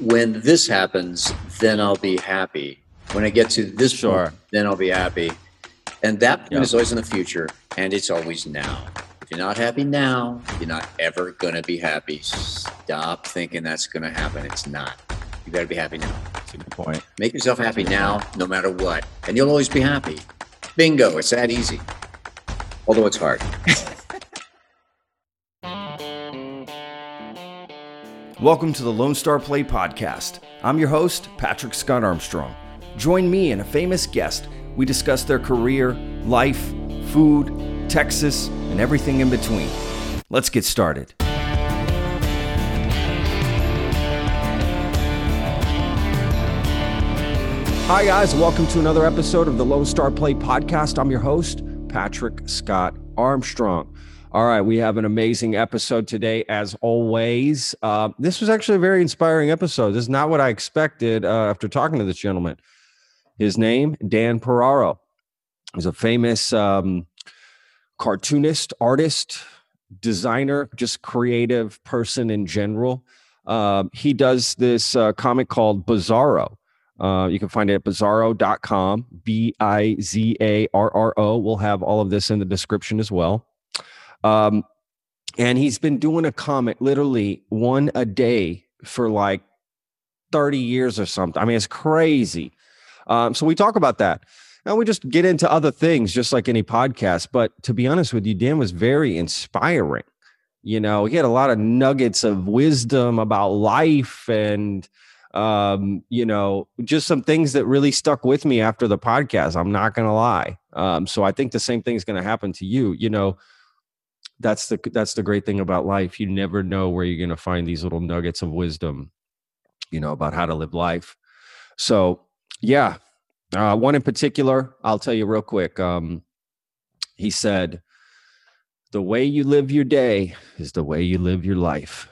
when this happens, then I'll be happy. When I get to this Sure. point, then I'll be happy. And that point Yep. is always in the future, and it's always now. If you're not happy now, you're not ever going to be happy. Stop thinking that's going to happen. It's not. You got to be happy now. That's a good point. Make yourself happy now, no matter what, and you'll always be happy. Bingo. It's that easy. Although it's hard. Welcome to the Lone Star Plate Podcast. I'm your host, Patrick Scott Armstrong. Join me and a famous guest. We discuss their career, life, food, Texas, and everything in between. Let's get started. Hi, guys. Welcome to another episode of the Lone Star Plate Podcast. I'm your host, Patrick Scott Armstrong. All right, we have an amazing episode today, as always. Uh, this was actually a very inspiring episode. This is not what I expected uh, after talking to this gentleman. His name, Dan Piraro, is a famous um, cartoonist, artist, designer, just creative person in general. Um, he does this uh, comic called Bizarro. Uh, you can find it at bizarro.com, B I Z A R R O. We'll have all of this in the description as well. Um, and he's been doing a comic literally one a day for like 30 years or something. I mean, it's crazy. Um, so we talk about that. And we just get into other things, just like any podcast. But to be honest with you, Dan was very inspiring. You know, he had a lot of nuggets of wisdom about life and, um, you know, just some things that really stuck with me after the podcast. I'm not going to lie. Um, so I think the same thing is going to happen to you. You know, that's the that's the great thing about life. You never know where you're going to find these little nuggets of wisdom, you know, about how to live life. So, yeah, uh, one in particular, I'll tell you real quick. Um, he said, "The way you live your day is the way you live your life."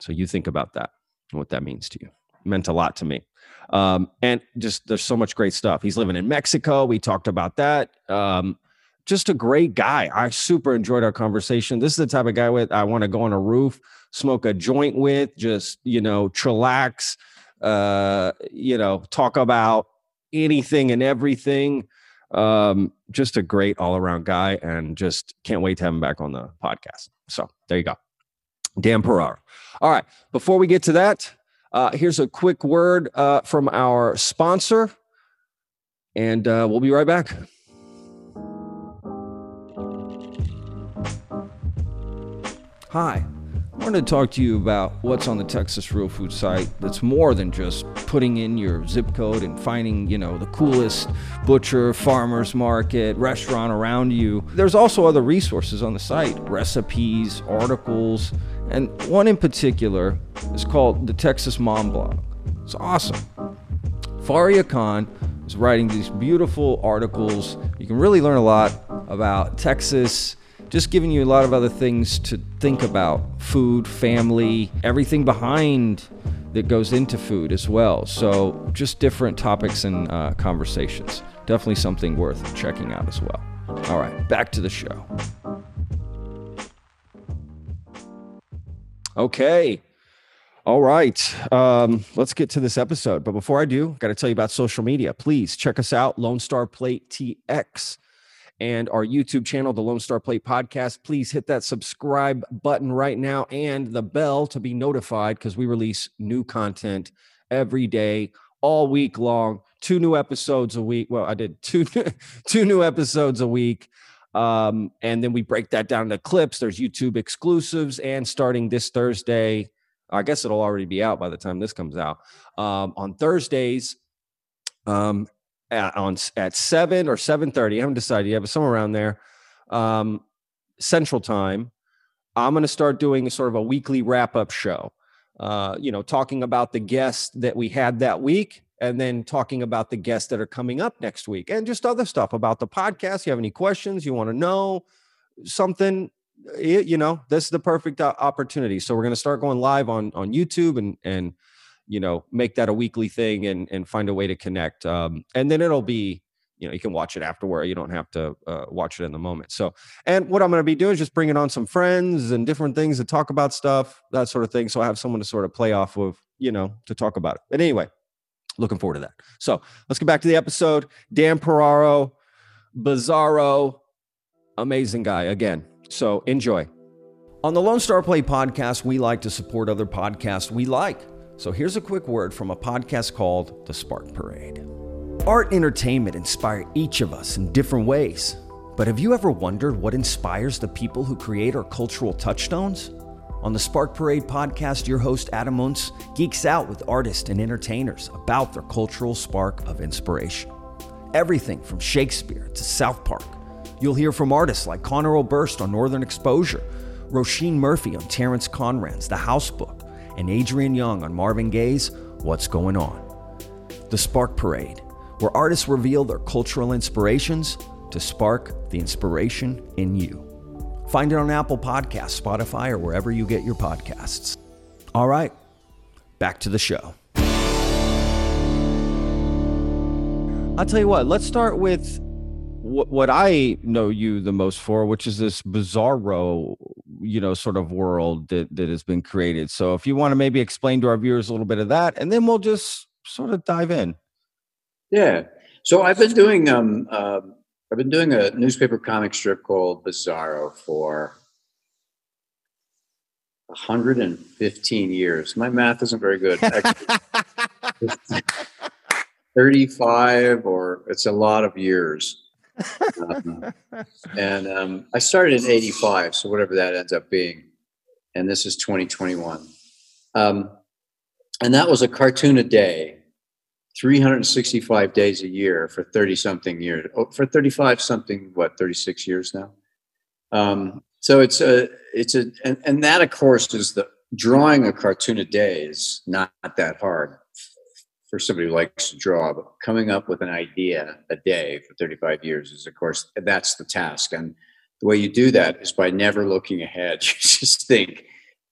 So you think about that and what that means to you. It meant a lot to me. Um, and just there's so much great stuff. He's living in Mexico. We talked about that. Um, just a great guy. I super enjoyed our conversation. This is the type of guy with I want to go on a roof, smoke a joint with, just you know, chillax, uh, you know, talk about anything and everything. Um, just a great all around guy, and just can't wait to have him back on the podcast. So there you go, Dan Piraro. All right, before we get to that, uh, here's a quick word uh, from our sponsor, and uh, we'll be right back. Hi, I wanted to talk to you about what's on the Texas Real Food site that's more than just putting in your zip code and finding, you know, the coolest butcher, farmer's market, restaurant around you. There's also other resources on the site recipes, articles, and one in particular is called the Texas Mom Blog. It's awesome. Faria Khan is writing these beautiful articles. You can really learn a lot about Texas, just giving you a lot of other things to think about food, family, everything behind that goes into food as well. So, just different topics and uh, conversations. Definitely something worth checking out as well. All right, back to the show. Okay. All right. Um, let's get to this episode. But before I do, got to tell you about social media. Please check us out, Lone Star Plate TX and our YouTube channel, the Lone Star Plate Podcast. Please hit that subscribe button right now and the bell to be notified because we release new content every day, all week long. Two new episodes a week. Well, I did two two new episodes a week. Um, and then we break that down into clips. There's YouTube exclusives, and starting this Thursday, I guess it'll already be out by the time this comes out. Um, on Thursdays, um, at, on at seven or seven thirty, I haven't decided yet, but somewhere around there, um, Central Time. I'm going to start doing sort of a weekly wrap up show. Uh, you know, talking about the guests that we had that week, and then talking about the guests that are coming up next week, and just other stuff about the podcast. You have any questions? You want to know something? You know, this is the perfect opportunity. So we're going to start going live on on YouTube and and you know make that a weekly thing and and find a way to connect. Um, and then it'll be you know you can watch it afterward. You don't have to uh, watch it in the moment. So and what I'm going to be doing is just bringing on some friends and different things to talk about stuff, that sort of thing. So I have someone to sort of play off of, you know, to talk about it. But anyway, looking forward to that. So let's get back to the episode. Dan Piraro, Bizarro, amazing guy again. So enjoy. On the Lone Star Plate podcast, we like to support other podcasts we like. So here's a quick word from a podcast called The Spark Parade. Art and entertainment inspire each of us in different ways. But have you ever wondered what inspires the people who create our cultural touchstones? On the Spark Parade podcast, your host Adam Muntz geeks out with artists and entertainers about their cultural spark of inspiration. Everything from Shakespeare to South Park. You'll hear from artists like Conor Oberst on Northern Exposure, Roisin Murphy on Terence Conran's The House Book, and Adrian Young on Marvin Gaye's What's Going On. The Spark Parade, where artists reveal their cultural inspirations to spark the inspiration in you. Find it on Apple Podcasts, Spotify, or wherever you get your podcasts. All right, back to the show. I'll tell you what, let's start with what, what I know you the most for, which is this bizarro, you know, sort of world that, that has been created. So if you want to maybe explain to our viewers a little bit of that, and then we'll just sort of dive in. Yeah. So I've been doing um, uh, I've been doing a newspaper comic strip called Bizarro for 115 years. My math isn't very good. 35 or it's a lot of years. Um, and um, I started in 85, so whatever that ends up being. And this is 2021. Um, and that was a cartoon a day 365 days a year for 30 something years, oh, for 35 something, what, 36 years now? Um, so it's a, it's a, and, and that of course is the drawing a cartoon a day is not that hard for somebody who likes to draw, but coming up with an idea a day for 35 years is of course, that's the task. And the way you do that is by never looking ahead. You just think,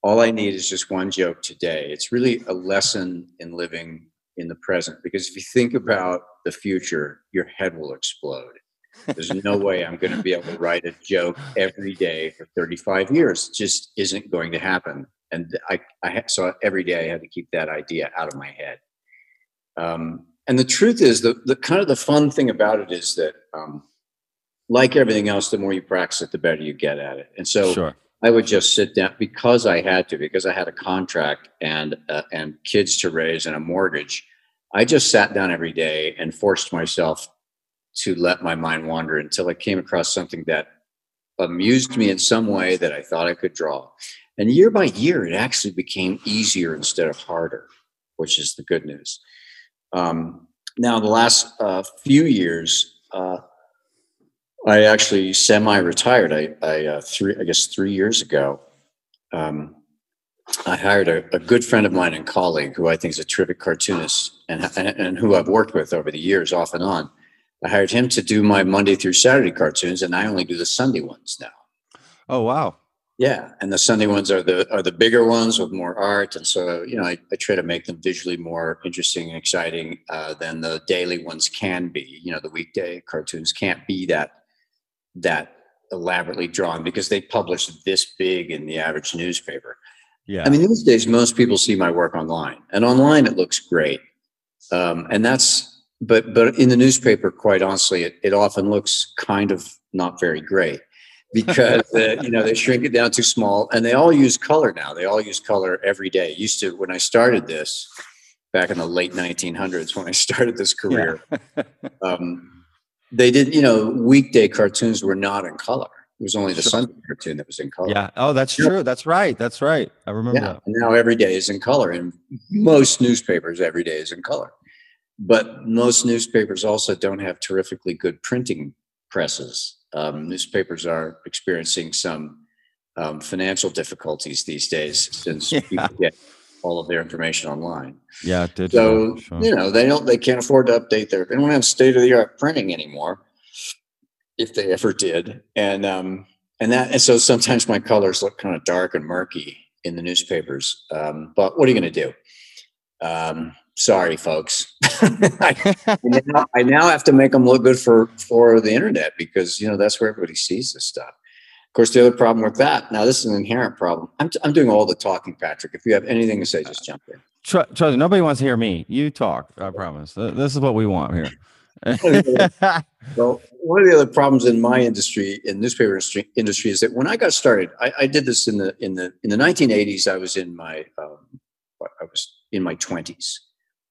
all I need is just one joke today. It's really a lesson in living in the present because if you think about the future, your head will explode. There's no way I'm going to be able to write a joke every day for 35 years. It just isn't going to happen. And I, I so every day I had to keep that idea out of my head. Um, and the truth is, the, the kind of the fun thing about it is that, um, like everything else, the more you practice it, the better you get at it. And so sure. I would just sit down because I had to, because I had a contract and uh, and kids to raise and a mortgage. I just sat down every day and forced myself to let my mind wander until I came across something that amused me in some way that I thought I could draw. And year by year, it actually became easier instead of harder, which is the good news. Um, now, the last uh, few years, uh, I actually semi-retired. I, I uh, three, I guess, three years ago. Um, I hired a, a, good friend of mine and colleague who I think is a terrific cartoonist and, and, and who I've worked with over the years off and on. I hired him to do my Monday through Saturday cartoons, and I only do the Sunday ones now. Oh wow! Yeah, and the Sunday ones are the are the bigger ones with more art, and so you know I, I try to make them visually more interesting and exciting uh, than the daily ones can be. You know, the weekday cartoons can't be that that elaborately drawn because they publish this big in the average newspaper. Yeah. I mean, these days, most people see my work online, and online it looks great. Um, and that's, but but in the newspaper, quite honestly, it, it often looks kind of not very great because uh, you know they shrink it down too small, and they all use color now. They all use color every day. Used to when I started this back in the late 1900s when I started this career. Yeah. um, they did, you know, weekday cartoons were not in color. It was only the Sunday cartoon that was in color. Yeah. Oh, that's true. That's right. That's right. I remember yeah. now every day is in color. And most newspapers, every day is in color. But most newspapers also don't have terrifically good printing presses. Um, newspapers are experiencing some um, financial difficulties these days since yeah. people get all of their information online. Yeah, digital, so sure. you know they don't they can't afford to update their they don't have state of the art printing anymore if they ever did. And um, and that and so sometimes my colors look kind of dark and murky in the newspapers. Um, but what are you going to do? Um, sorry, folks. I, now, I now have to make them look good for for the internet because you know that's where everybody sees this stuff. Of course, the other problem with that now this is an inherent problem. I'm, t- I'm doing all the talking, Patrick. If you have anything to say, just jump in. Tr- trust me, nobody wants to hear me. You talk. I promise. This is what we want here. Well, one of the other problems in my industry, in newspaper industry, industry, is that when I got started, I, I did this in the in the in the 1980s. I was in my um, I was in my 20s,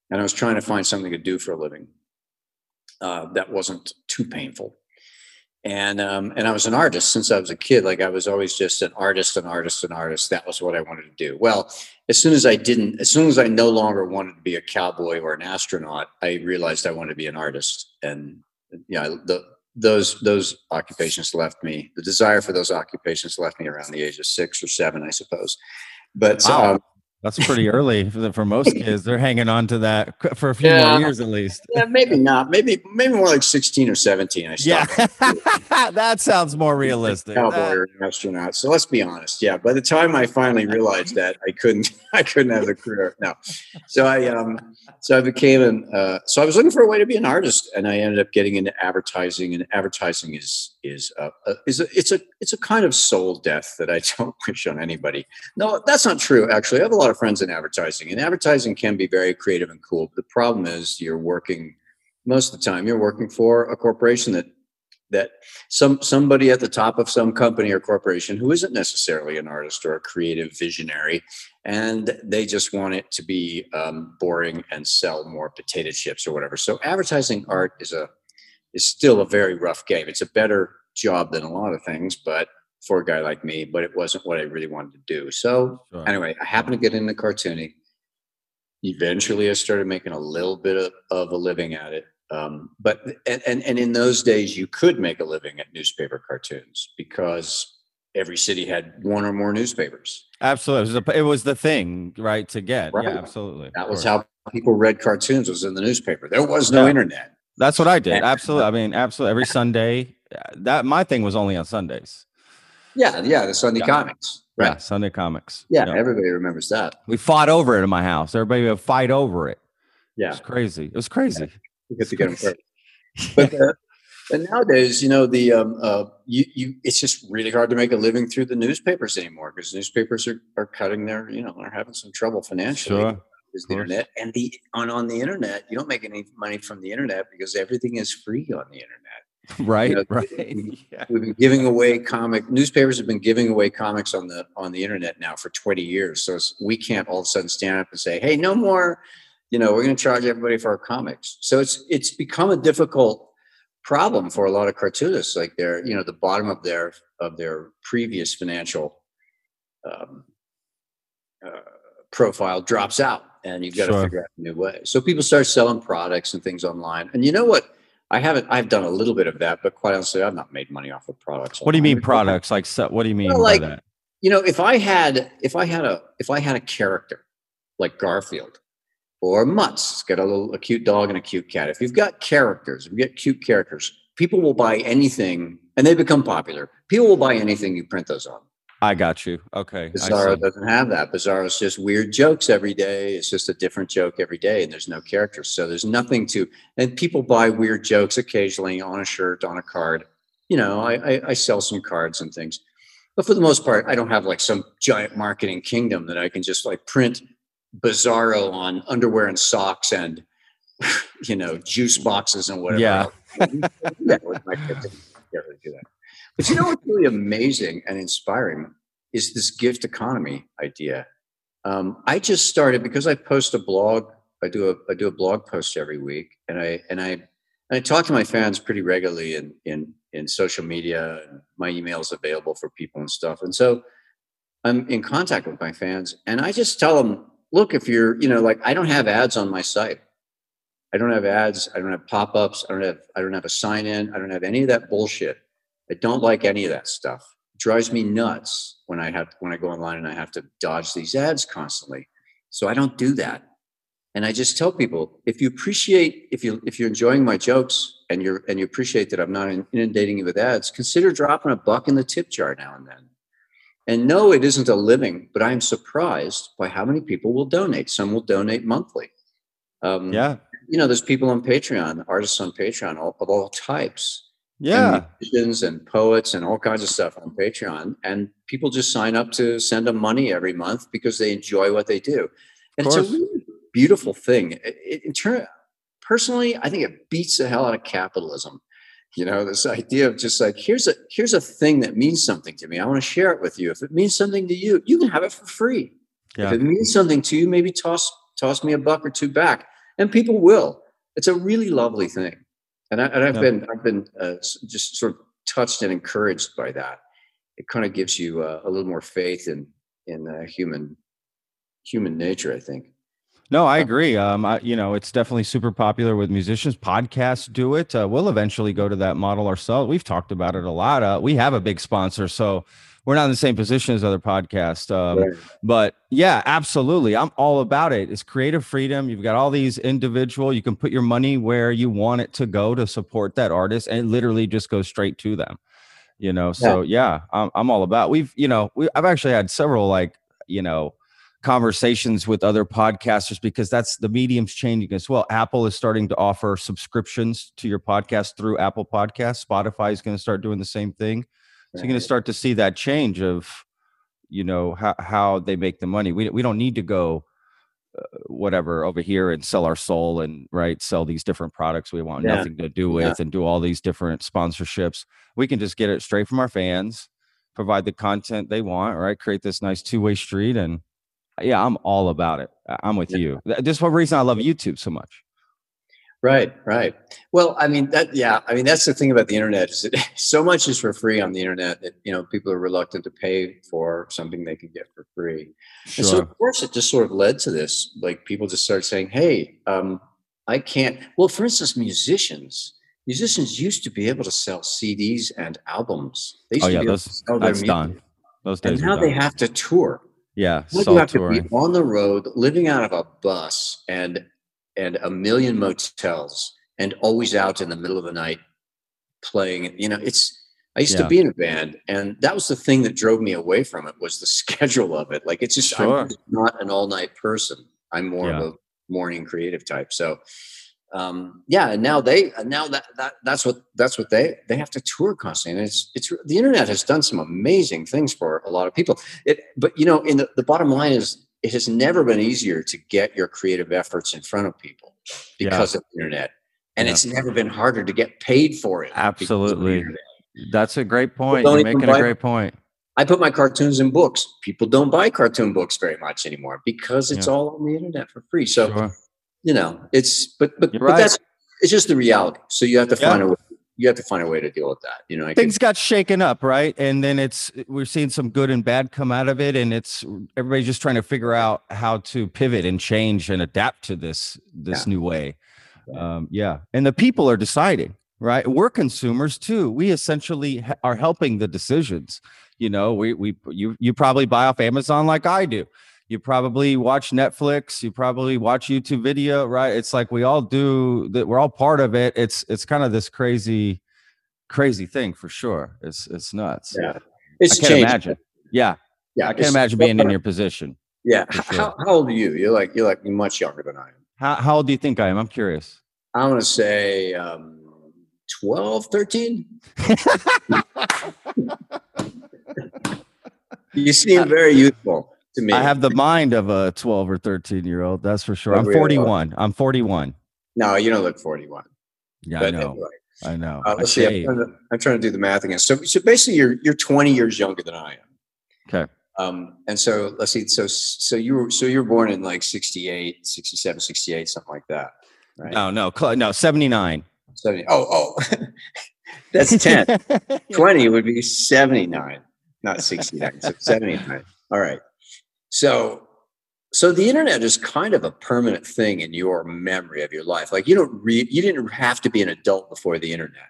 and I was trying to find something to do for a living uh, that wasn't too painful. And um, and I was an artist since I was a kid. Like I was always just an artist, an artist, an artist. That was what I wanted to do. Well, as soon as I didn't, as soon as I no longer wanted to be a cowboy or an astronaut, I realized I wanted to be an artist. And yeah, the those those occupations left me. The desire for those occupations left me around the age of six or seven, I suppose. But Wow. um, That's pretty early for, the, for most kids. They're hanging on to that for a few Yeah. more years at least. yeah, maybe not. Maybe maybe more like sixteen or seventeen. I Yeah, that sounds more realistic. cowboy That- or an astronaut. So let's be honest. Yeah. By the time I finally realized that I couldn't, I couldn't have the career. No. So I, um, so I became an, uh, so I was looking for a way to be an artist and I ended up getting into advertising and advertising is, is, uh, uh, is a, it's a, it's a kind of soul death that I don't wish on anybody. No, that's not true. Actually, I have a lot of friends in advertising and advertising can be very creative and cool. But the problem is you're working most of the time, you're working for a corporation that, that some somebody at the top of some company or corporation who isn't necessarily an artist or a creative visionary and they just want it to be um, boring and sell more potato chips or whatever so advertising art is a is still a very rough game it's a better job than a lot of things but for a guy like me but it wasn't what i really wanted to do so Sure. anyway i happened to get into cartooning eventually i started making a little bit of, of a living at it um, but and, and and in those days you could make a living at newspaper cartoons because every city had one or more newspapers Absolutely. It was, a, it was the thing, right, to get. Right. Yeah, absolutely. that was how people read cartoons was in the newspaper there was no Yeah. internet That's what I did. Absolutely. I mean, absolutely. Every Sunday, uh, that my thing was only on Sundays. yeah yeah the sunday Yeah. comics Yeah, Sunday comics. yeah, Yeah. everybody remembers that We fought over it in my house. Everybody would fight over it. It yeah was crazy. It was crazy. you get to get them first but uh, but nowadays you know the um uh you you it's just really hard to make a living through the newspapers anymore because newspapers are, are cutting their you know they're having some trouble financially Sure. Is the internet and the on on the internet you don't make any money from the internet because everything is free on the internet Right. know, right. we- Yeah. we've been giving away comic newspapers have been giving away comics on the on the internet now for 20 years so we can't all of a sudden stand up and say hey no more you know we're going to charge everybody for our comics so it's it's become a difficult problem for a lot of cartoonists like they're you know the bottom of their of their previous financial um, uh, profile drops out and you've got to figure out a new way. So people start selling products and things online and you know what? I haven't i've done a little bit of that but quite honestly i've not made money off of products What do you mean products? Like, so, what do you mean Well, by like- that? you know if i had if i had a if i had a character like garfield or Mutts it's got a little a cute dog and a cute cat. If you've got characters if you get cute characters people will buy anything and they become popular. People will buy anything you print those on I got you. Okay. Bizarro doesn't have that. Bizarro is just weird jokes every day. It's just a different joke every day and there's no characters so there's nothing to and people buy weird jokes occasionally on a shirt on a card. You know i i, I sell some cards and things. But for the most part i don't have like some giant marketing kingdom that i can just like print bizarro on underwear and socks and you know juice boxes and whatever Yeah. but you know what's really amazing and inspiring is this gift economy idea. Um, I just started because I post a blog. I do a I do a blog post every week, and I and I and I talk to my fans pretty regularly in in in social media. My email is available for people and stuff, and so I'm in contact with my fans, and I just tell them, look, if you're you know like I don't have ads on my site. I don't have ads. I don't have pop ups. I don't have I don't have a sign in. I don't have any of that bullshit. I don't like any of that stuff. It drives me nuts when I have when I go online and I have to dodge these ads constantly. So I don't do that. And I just tell people if you appreciate if you if you're enjoying my jokes and you're and you appreciate that I'm not inundating you with ads, consider dropping a buck in the tip jar now and then. And no, it isn't a living, but I'm surprised by how many people will donate. Some will donate monthly. Um, Yeah. you know, there's people on Patreon, artists on Patreon all, of all types Yeah. and musicians and poets and all kinds of stuff on Patreon. And people just sign up to send them money every month because they enjoy what they do. And it's a really beautiful thing. It, it, in turn, personally, I think it beats the hell out of capitalism. You know, this idea of just like here's a here's a thing that means something to me. I want to share it with you. If it means something to you, you can have it for free. Yeah. If it means something to you, maybe toss toss me a buck or two back, and people will. It's a really lovely thing, and, I, and I've Yeah. been I've been uh, just sort of touched and encouraged by that. It kind of gives you uh, a little more faith in in uh, human human nature. I think. No, I agree. Um, I, you know, it's definitely super popular with musicians. Podcasts do it. Uh, we'll eventually go to that model ourselves. We've talked about it a lot. Uh, we have a big sponsor, so we're not in the same position as other podcasts. Um, Right. but yeah, absolutely. I'm all about it. It's creative freedom. You've got all these individual, you can put your money where you want it to go to support that artist and it literally just goes straight to them. You know, so yeah, I'm, I'm all about. We've, you know, we I've actually had several like, you know, conversations with other podcasters because that's the medium's changing as well. Apple is starting to offer subscriptions to your podcast through Apple Podcasts. Spotify is going to start doing the same thing. So you're going to start to see that change of, you know, how how they make the money. We we don't need to go uh, whatever over here and sell our soul and right sell these different products we want Yeah. nothing to do Yeah. with and do all these different sponsorships. We can just get it straight from our fans, provide the content they want, right? Create this nice two way street and yeah, I'm all about it. I'm with Yeah. you. Th- This is one reason I love YouTube so much. Right, right. Well, I mean that. Yeah, I mean that's the thing about the internet is that so much is for free on the internet that you know people are reluctant to pay for something they can get for free. And so of course it just sort of led to this. Like people just started saying, "Hey, um, I can't." Well, for instance, musicians. Musicians used to be able to sell CDs and albums. They used Oh to yeah, be able those to sell their that's music. done. Those days And now they have to tour. Yeah, Now you have to be on the road, living out of a bus and and a million motels, and always out in the middle of the night playing. You know, it's. I used Yeah. to be in a band, and that was the thing that drove me away from it was the schedule of it. Like it's just Sure. I'm not an all night person. I'm more Yeah. of a morning creative type. So. Um, yeah, and now they and now that, that that's what that's what they they have to tour constantly, and it's it's the internet has done some amazing things for a lot of people. It, but you know, in the, the bottom line is it has never been easier to get your creative efforts in front of people Yeah. because of the internet. And Yeah. it's never been harder to get paid for it. because of the Absolutely. That's a great point. You're making a great point. I put my cartoons in books. People don't buy cartoon books very much anymore because it's Yeah. all on the internet for free. So Sure. You know, it's but but, You're but right. that's it's just the reality. So you have to Yeah. find a way, you have to find a way to deal with that. You know, I things got shaken up, right? And then it's we're seeing some good and bad come out of it, and it's everybody's just trying to figure out how to pivot and change and adapt to this this new way. Yeah. Um, yeah, and the people are deciding, right? We're consumers too. We essentially ha- are helping the decisions. You know, we we you you probably buy off Amazon like I do. You probably watch Netflix. You probably watch YouTube video, right? It's like we all do that. We're all part of it. It's it's kind of this crazy crazy thing for sure. It's it's nuts. yeah, it's I can't changed. imagine. Yeah, Yeah, I can't imagine being in your position. Yeah, sure. how, how old are you? You're like you're like much younger than I am. How how old do you think I am? I'm curious. I want to say um, 12, 13. You seem very youthful to me. I have the mind of a 12 or 13 year old. That's for sure. I'm 41. I'm 41. no, you don't look 41. Yeah, I know. anyway, I know. uh, let's see. I'm trying, to, I'm trying to do the math again. So, so basically, you're you're 20 years younger than I am. Okay. Um, and so let's see. So so you were so you were born in like 68, 67, 68, something like that, right? No, no, cl- no, 79. 70. Oh, oh, that's 10. 20 would be 79, not 69. So 79. All right. So so the internet is kind of a permanent thing in your memory of your life. Like you don't read you didn't have to be an adult before the internet.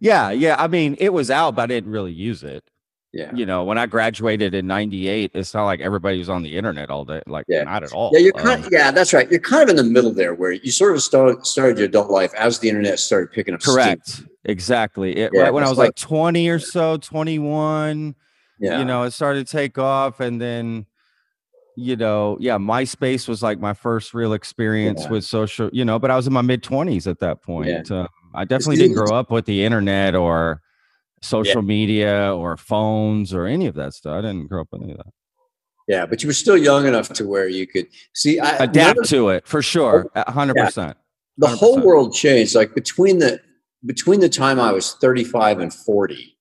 yeah, yeah. I mean, it was out, but I didn't really use it. Yeah. You know, when I graduated in 98, it's not like everybody was on the internet all day. Like, Yeah. not at all. Yeah, you're kind Um, yeah, that's right. You're kind of in the middle there where you sort of started started your adult life as the internet started picking up steam. correct. Exactly. It, Yeah, right when I was like- like 20 or so, 21. Yeah. you know it started to take off and then you know yeah myspace was like my first real experience Yeah. with social you know but i was in my mid 20s at that point um, i definitely didn't grow up with the internet or social media or phones or any of that stuff i didn't grow up with any of that Yeah, but you were still young enough to where you could see I, adapt of- to it for sure. a hundred percent. the whole 100%. world changed. Like between the between the time I was 35 and 40,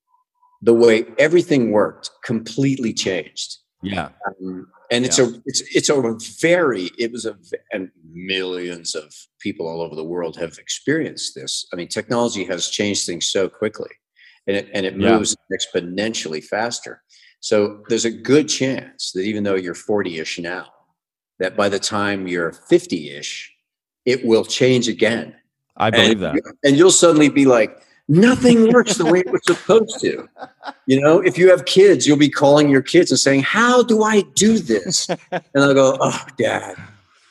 the way everything worked completely changed. Yeah. Um, and it's a it's it's a very it was a and millions of people all over the world have experienced this. I mean, technology has changed things so quickly, and it and it Yeah. moves exponentially faster. So there's a good chance that even though you're 40ish now, that by the time you're 50ish, it will change again. I believe and, that. And you'll suddenly be like, nothing works the way it was supposed to. You know, if you have kids, you'll be calling your kids and saying, How do I do this? And they'll go, Oh, dad.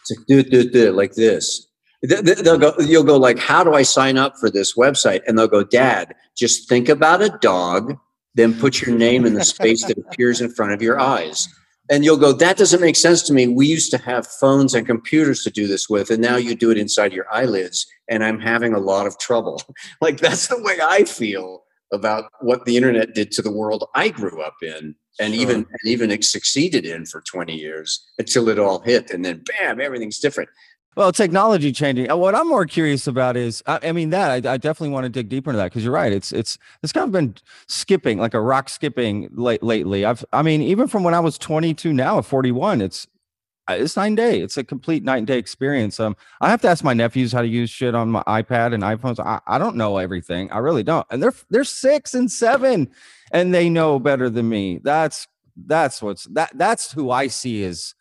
It's like, do, do, do, like this. They- they- They'll go, you'll go like, how do I sign up for this website? And they'll go, Dad, just think about a dog, then put your name in the space that appears in front of your eyes. And you'll go, that doesn't make sense to me. We used to have phones and computers to do this with, and now you do it inside your eyelids, and I'm having a lot of trouble. like that's the way I feel about what the internet did to the world I grew up in, and Sure. even and even it succeeded in for 20 years until it all hit, and then bam, everything's different. Well, technology changing. Uh, What I'm more curious about is, I, I mean, that I, I definitely want to dig deeper into that because you're right. It's it's it's kind of been skipping like a rock skipping late lately. I've I mean, even from when I was 22 now at 41, it's uh, it's nine day. It's a complete night and day experience. Um, I have to ask my nephews how to use shit on my iPad and iPhones. I, I don't know everything. I really don't. And they're they're six and seven, and they know better than me. That's that's what's that that's who I see as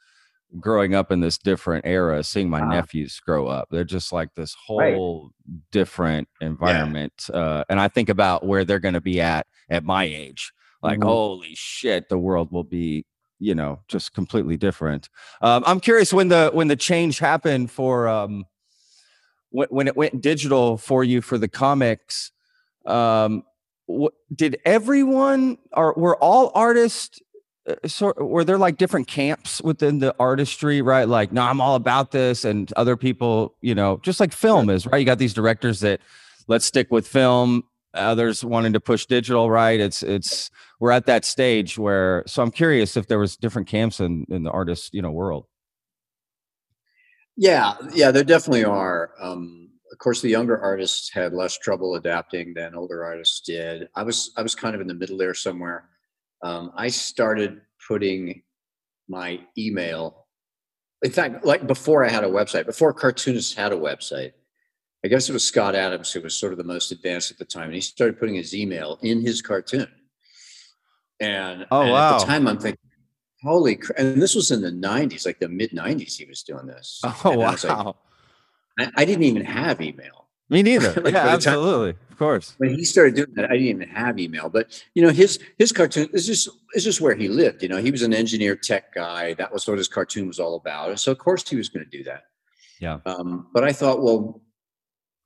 growing up in this different era, seeing my Ah. nephews grow up. They're just like this Right. whole different environment. Uh, and I think about where they're going to be at at my age. Like, Mhm. holy shit, the world will be, you know, just completely different. Um, I'm curious when the when the change happened for um, when when it went digital for you for the comics. Um, did everyone or were all artists sort were there like different camps within the artistry right like no i'm all about this and other people you know just like film is right you got these directors that let's stick with film others wanting to push digital right it's it's we're at that stage where so i'm curious if there was different camps in in the artist you know world Yeah, yeah, there definitely are. Um, of course, the younger artists had less trouble adapting than older artists did. I was I was kind of in the middle there somewhere. Um, I started putting my email. In fact, like before I had a website, before cartoonists had a website, I guess it was Scott Adams who was sort of the most advanced at the time, and he started putting his email in his cartoon. And, Oh, and at the time, I'm thinking, holy crap! And this was in the '90s, like the mid '90s. He was doing this. oh And I like, wow I, I didn't even have email. me neither Like, yeah time- absolutely of course When he started doing that, I didn't even have email. But you know, his his cartoon is just is just where he lived. You know, he was an engineer tech guy. That was what his cartoon was all about. And so of course he was going to do that. Yeah. Um, but I thought, well,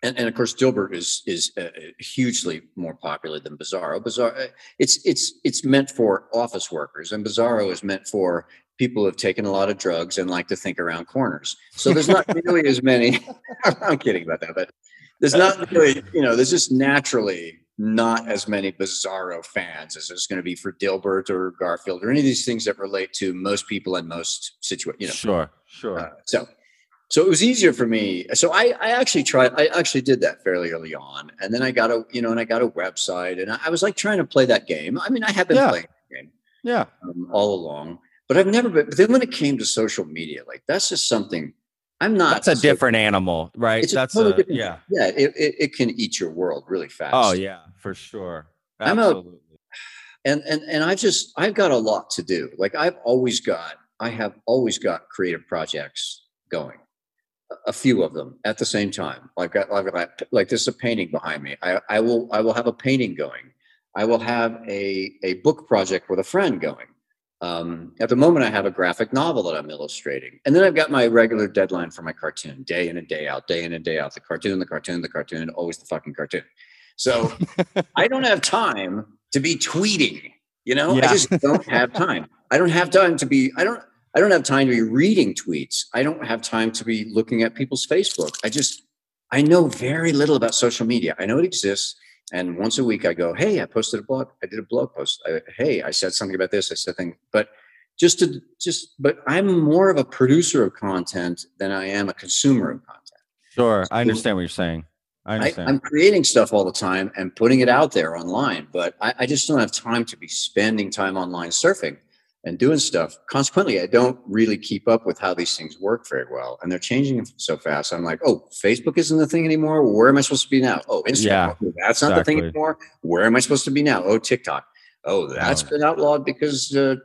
and, and of course Dilbert is is uh, hugely more popular than Bizarro. Bizarro, uh, it's it's it's meant for office workers, and Bizarro is meant for people who have taken a lot of drugs and like to think around corners. So there's not really as many. I'm kidding about that, but there's not really, you know, there's just naturally not as many Bizarro fans as there's going to be for Dilbert or Garfield or any of these things that relate to most people in most situations. You know, sure sure. Uh, so so it was easier for me. So I, I actually tried i actually did that fairly early on and then i got a you know and i got a website and i, I was like trying to play that game. I mean i have been Yeah. playing the game yeah. um, all along but i've never been but then when it came to social media like that's just something i'm not that's a so- different animal right that's totally a, different- yeah yeah it, it, it can eat your world really fast oh yeah for sure I'm a- absolutely and and and I've just I've got a lot to do. Like I've always got I have always got creative projects going. A- few of them at the same time. I've got like this is a painting behind me. I I will I will have a painting going. I will have a a book project with a friend going. Um, at the moment, I have a graphic novel that I'm illustrating, and then I've got my regular deadline for my cartoon, day in and day out, day in and day out. The cartoon, the cartoon, the cartoon, always the fucking cartoon. So I don't have time to be tweeting. You know, Yeah. I just don't have time. I don't have time to be. I don't. I don't have time to be reading tweets. I don't have time to be looking at people's Facebook. I just. I know very little about social media. I know it exists, and once a week I go, "Hey, I posted a blog. I did a blog post. I, hey, I said something about this. I said thing." But just to just but i'm more of a producer of content than i am a consumer of content Sure, I understand what you're saying. I i'm creating stuff all the time and putting it out there online but I, I just don't have time to be spending time online surfing and doing stuff. Consequently i don't really keep up with how these things work very well and they're changing so fast. I'm like oh facebook isn't the thing anymore? Where am i supposed to be now? Oh instagram. Yeah, oh, that's not the thing anymore? Where am i supposed to be now? Oh tiktok. Oh that's Oh. been outlawed because uh,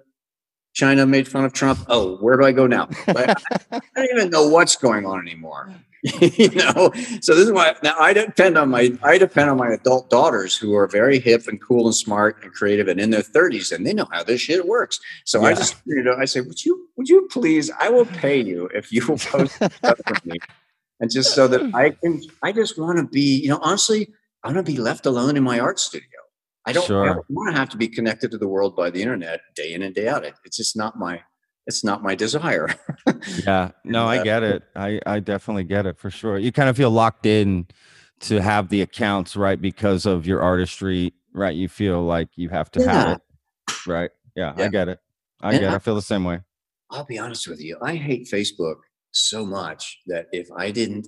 china made fun of trump. Oh where do i go now? Like, i don't even know what's going on anymore you know? So this is why now i depend on my i depend on my adult daughters who are very hip and cool and smart and creative and in their 30s and they know how this shit works. So i just you know i say would you would you please i will pay you if you will post stuff for me. And just so that i can i just want to be you know honestly i want to be left alone in my art studio. I don't, I Sure. don't want to have to be connected to the world by the internet day in and day out. It, it's just not my it's not my desire yeah, no, I uh, get it. I I definitely get it for sure. You kind of feel locked in to have the accounts, right? Because of your artistry, right? You feel like you have to Yeah. have it, right? Yeah, I get it. I And get it. I- I feel the same way. I'll be honest with you. I hate Facebook so much that if I didn't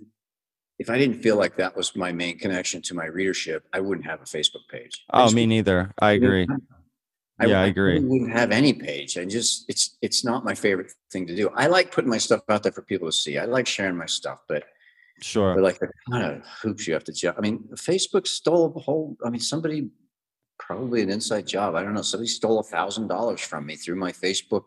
if I didn't feel like that was my main connection to my readership, I wouldn't have a Facebook page. Oh, me neither. I agree. I, Yeah, I I agree. really wouldn't have any page. I just it's it's not my favorite thing to do. I like putting my stuff out there for people to see. I like sharing my stuff, but Sure. but like the kind of hoops you have to jump. I mean, Facebook stole a whole. I mean, somebody probably an inside job. I don't know. Somebody stole a thousand dollars from me through my Facebook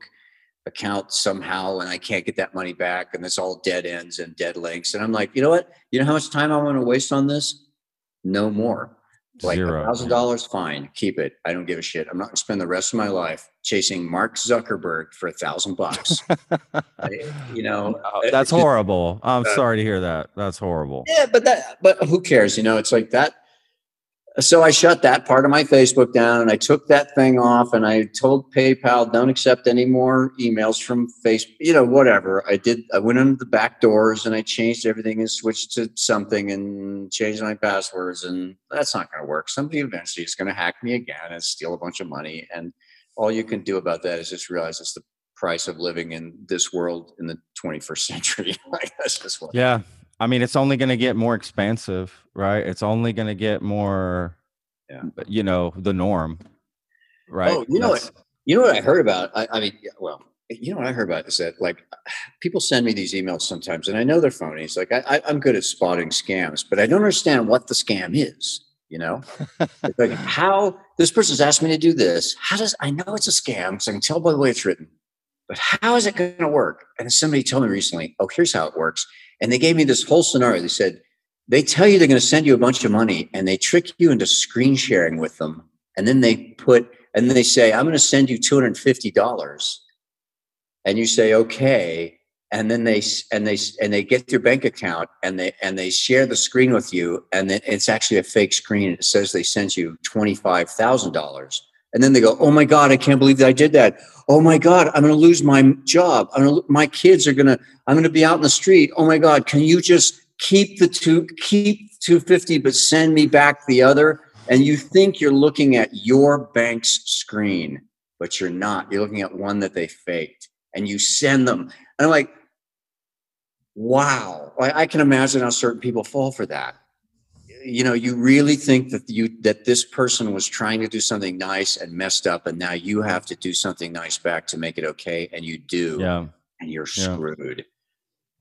account somehow, and I can't get that money back. And it's all dead ends and dead links. And I'm like, you know what? You know how much time I want to waste on this? No more. Like a thousand dollars, fine, keep it. I don't give a shit. I'm not gonna spend the rest of my life chasing Mark Zuckerberg for a thousand bucks. You know, Oh, That's horrible. I'm uh, sorry to hear that. That's horrible. Yeah, but that but who cares? You know, it's like that. So I shut that part of my Facebook down and I took that thing off and I told PayPal don't accept any more emails from Facebook, you know, whatever. I did I went under the back doors and I changed everything and switched to something and changed my passwords and that's not gonna work. Somebody eventually is gonna hack me again and steal a bunch of money. And all you can do about that is just realize it's the price of living in this world in the 21st century. that's just what Yeah. I mean, it's only going to get more expansive, right? It's only going to get more, Yeah. you know, the norm, right? Oh, you know what? You know what I heard about? I, I mean, well, you know what I heard about is that like people send me these emails sometimes, and I know they're phony. It's like I, I, I'm good at spotting scams, but I don't understand what the scam is. You know, it's like how this person's asked me to do this. How does I know it's a scam because I can tell by the way it's written, but how is it going to work? And somebody told me recently, oh, here's how it works, and they gave me this whole scenario. They said they tell you they're going to send you a bunch of money, and they trick you into screen sharing with them, and then they put and then they say, I'm going to send you $250. And you say, okay. And then they, and they, and they get your bank account and they, and they share the screen with you. And then it's actually a fake screen. It says they sent you $25,000. And then they go, oh my God, I can't believe that I did that. Oh my God, I'm going to lose my job. Gonna, my kids are going to, I'm going to be out in the street. Oh my God, can you just keep the two, keep 250, but send me back the other? and you think you're looking at your bank's screen, but you're not. You're looking at one that they faked, and you send them. And I'm like, wow! I, I can imagine how certain people fall for that. You know, you really think that you that this person was trying to do something nice and messed up, and now you have to do something nice back to make it okay, and you do, yeah. and you're Yeah. screwed.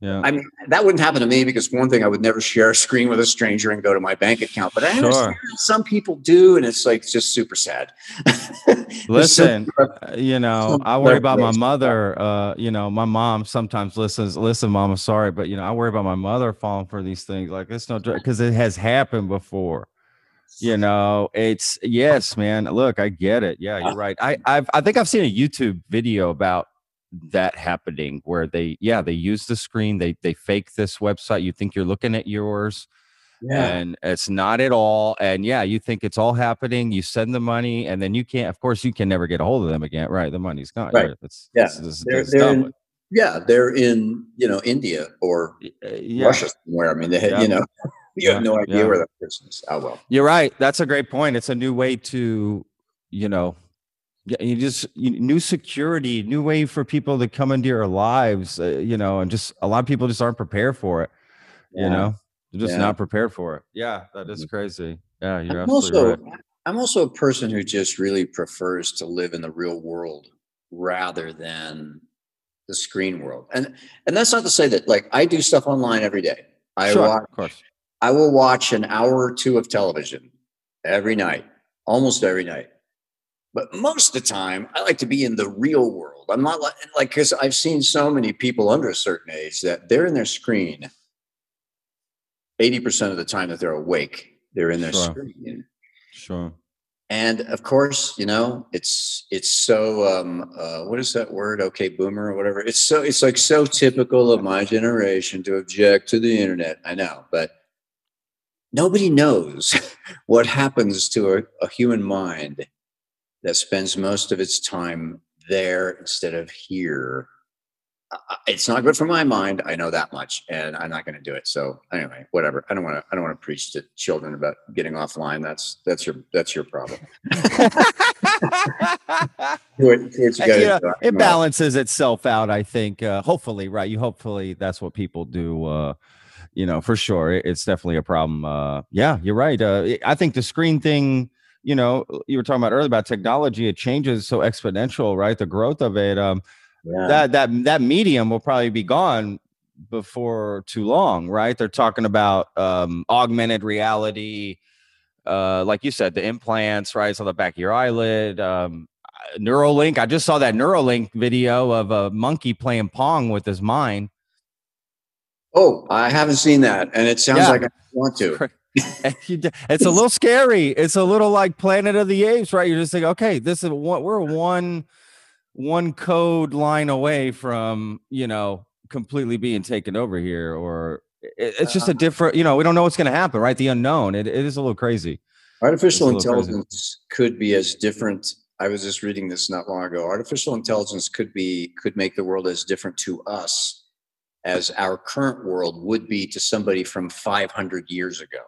Yeah. I mean, that wouldn't happen to me because one thing, I would never share a screen with a stranger and go to my bank account. But I Sure. understand some people do, and it's like just super sad. Listen, some- uh, you know, I worry about my mother. Uh, you know, my mom sometimes listens. Listen, mom, I'm sorry, but you know, I worry about my mother falling for these things. Like it's no because it has happened before. You know, it's yes, man. Look, I get it. Yeah, you're right. I I've, I think I've seen a YouTube video about that happening where they yeah they use the screen they they fake this website you think you're looking at yours yeah. and it's not at all and yeah you think it's all happening you send the money and then you can't of course you can never get a hold of them again right the money's gone Right. It's, Yeah. it's, it's, They're, they're in, yeah, they're in, you know, India or Uh, yeah Russia somewhere. I mean, they had, Yeah. you know, you have Yeah. no idea where that person is. Oh, well. you're right that's a great point it's a new way to you know Yeah, you just you, new security, new way for people to come into your lives, uh, you know, and just a lot of people just aren't prepared for it. You know, they're just Yeah. not prepared for it. Yeah, that is crazy. Yeah, you're I'm absolutely also right. I'm also a person who just really prefers to live in the real world rather than the screen world. And and that's not to say that like I do stuff online every day. I Sure, watch of course. I will watch an hour or two of television every night, almost every night. But most of the time, I like to be in the real world. I'm not like like because I've seen so many people under a certain age that they're in their screen 80% of the time that they're awake, they're in their Sure. screen. Sure. And of course, you know, it's it's so um uh what is that word? Okay, boomer or whatever. It's so it's like so typical of my generation to object to the internet. I know, but nobody knows what happens to a, a human mind that spends most of its time there instead of here. It's not good for my mind. I know that much, and I'm not going to do it. So anyway, whatever. I don't want to. I don't want to preach to children about getting offline. That's that's your that's your problem. It- do what you you know, it balances itself out i think uh hopefully right you hopefully that's what people do uh you know for sure It- it's definitely a problem uh yeah you're right uh i think the screen thing you know you were talking about earlier about technology it changes so exponential right the growth of it um Yeah. that that that medium will probably be gone before too long right they're talking about um augmented reality uh like you said the implants right on the back of your eyelid um neuralink i just saw that neuralink video of a monkey playing pong with his mind oh, I haven't seen that, and it sounds Yeah. like I want to. And you d- it's a little scary it's a little like planet of the apes right you're just like okay this is what we're one one code line away from you know completely being taken over here or it- it's just a uh-huh. different you know we don't know what's going to happen right the unknown it, it is a little crazy Artificial little crazy. intelligence could be as different. I was just reading this not long ago. Artificial intelligence could be could make the world as different to us as our current world would be to somebody from 500 years ago.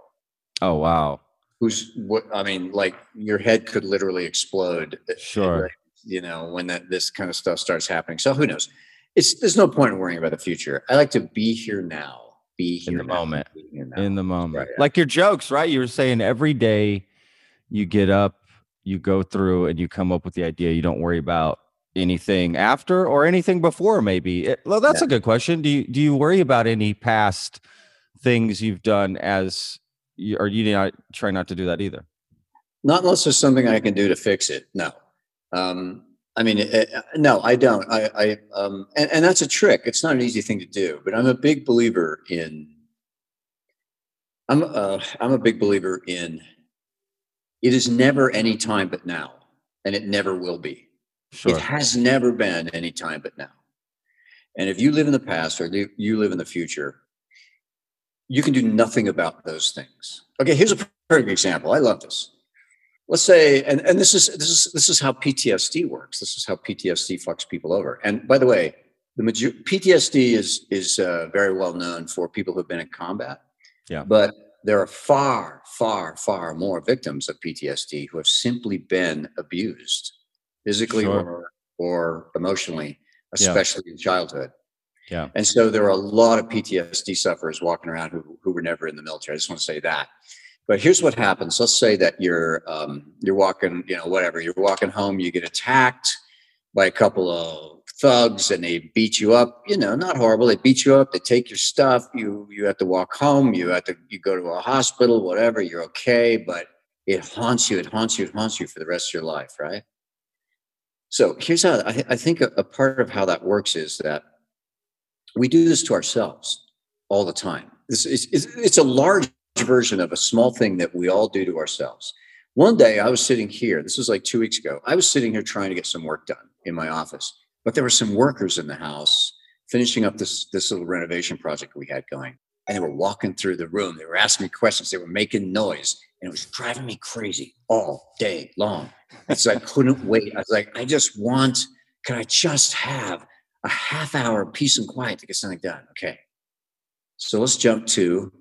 Oh wow Who's what? I mean, like your head could literally explode. uh, Sure. You know, when that this kind of stuff starts happening. So who knows? It's there's no point in worrying about the future. I like to be here now. Be here In the now, moment. be here now. in the moment Right, yeah. like your jokes right you were saying every day you get up you go through and you come up with the idea you don't worry about anything after or anything before maybe It- well that's a good question do you do you worry about any past things you've done as you, or you not try not to do that either Not unless there's something I can do to fix it. No. Um, I mean, uh, uh, no, I don't. I, I um, and, and that's a trick. It's not an easy thing to do, but I'm a big believer in. I'm uh, I'm a big believer in. It is never any time but now, and it never will be. sure It has never been any time but now. And if you live in the past or you live in the future, you can do nothing about those things. Okay, here's a perfect example. I love this. Let's say, and, and this is this is this is how PTSD works. This is how PTSD fucks people over. And by the way, the major- PTSD is is uh, very well known for people who've been in combat. Yeah. But there are far, far, far more victims of PTSD who have simply been abused, physically Sure. or or emotionally, Yeah. especially in childhood. Yeah And so there are a lot of PTSD sufferers walking around who, who were never in the military. I just want to say that. But here's what happens. Let's say that you're um, you're walking, you know, whatever. You're walking home. You get attacked by a couple of thugs, and they beat you up. You know, not horrible. They beat you up. They take your stuff. You you have to walk home. You have to you go to a hospital. Whatever. You're okay, but it haunts you. It haunts you. It haunts you for the rest of your life, right? So here's how I, I think a, a part of how that works is that we do this to ourselves all the time. It's a large version of a small thing that we all do to ourselves. One day I was sitting here, this was like two weeks ago. I was sitting here trying to get some work done in my office, but there were some workers in the house finishing up this, this little renovation project we had going. And they were walking through the room. They were asking me questions. They were making noise. And it was driving me crazy all day long. And so I couldn't wait. I was like, I just want, can I just have a half hour of peace and quiet to get something done? Okay. So let's jump to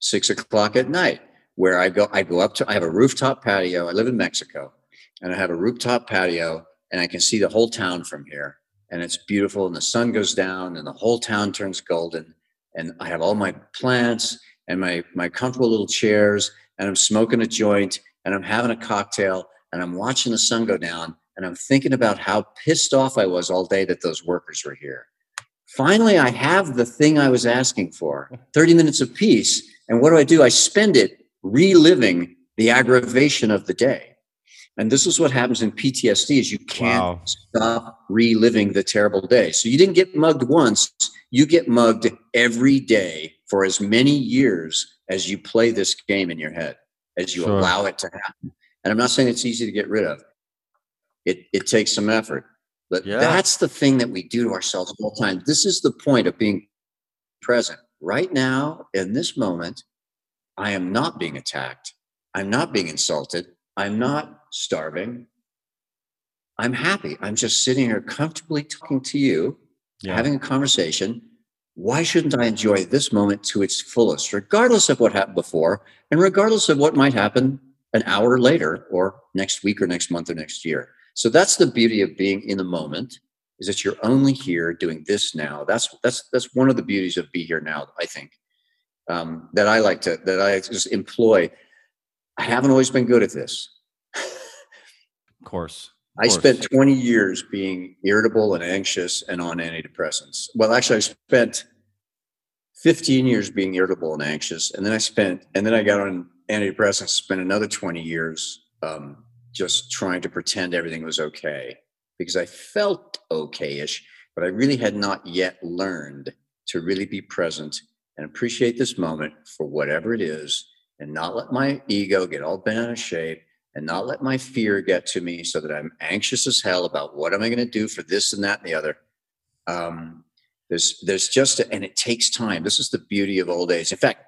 six o'clock at night, where I go. I go up to. I have a rooftop patio. I live in Mexico, and I have a rooftop patio and I can see the whole town from here. And it's beautiful, and the sun goes down, and the whole town turns golden. And I have all my plants and my my comfortable little chairs, and I'm smoking a joint, and I'm having a cocktail, and I'm watching the sun go down, and I'm thinking about how pissed off I was all day that those workers were here. Finally, I have the thing I was asking for 30 minutes of peace. And what do I do? I spend it reliving the aggravation of the day. And this is what happens in PTSD is you can't Wow. stop reliving the terrible day. So you didn't get mugged once, you get mugged every day for as many years as you play this game in your head, as you Sure. allow it to happen. And I'm not saying it's easy to get rid of. It it takes some effort. But Yeah. that's the thing that we do to ourselves all the time. This is the point of being present. Right now, in this moment, I am not being attacked. I'm not being insulted. I'm not starving. I'm happy. I'm just sitting here comfortably talking to you, Yeah. having a conversation. Why shouldn't I enjoy this moment to its fullest, regardless of what happened before and regardless of what might happen an hour later or next week or next month or next year? So that's the beauty of being in the moment is that you're only here doing this now. That's that's that's one of the beauties of be here now, I think. Um, that I like to that I just employ. I haven't always been good at this. Of course. I spent 20 years being irritable and anxious and on antidepressants. Well, actually, I spent 15 years being irritable and anxious, and then I spent, and then I got on antidepressants. Spent another 20 years um, just trying to pretend everything was okay because I felt okay-ish, but I really had not yet learned to really be present and appreciate this moment for whatever it is, and not let my ego get all bent out of shape and not let my fear get to me so that I'm anxious as hell about what am I going to do for this and that and the other. Um, there's, there's just, a, and it takes time. This is the beauty of old age. In fact,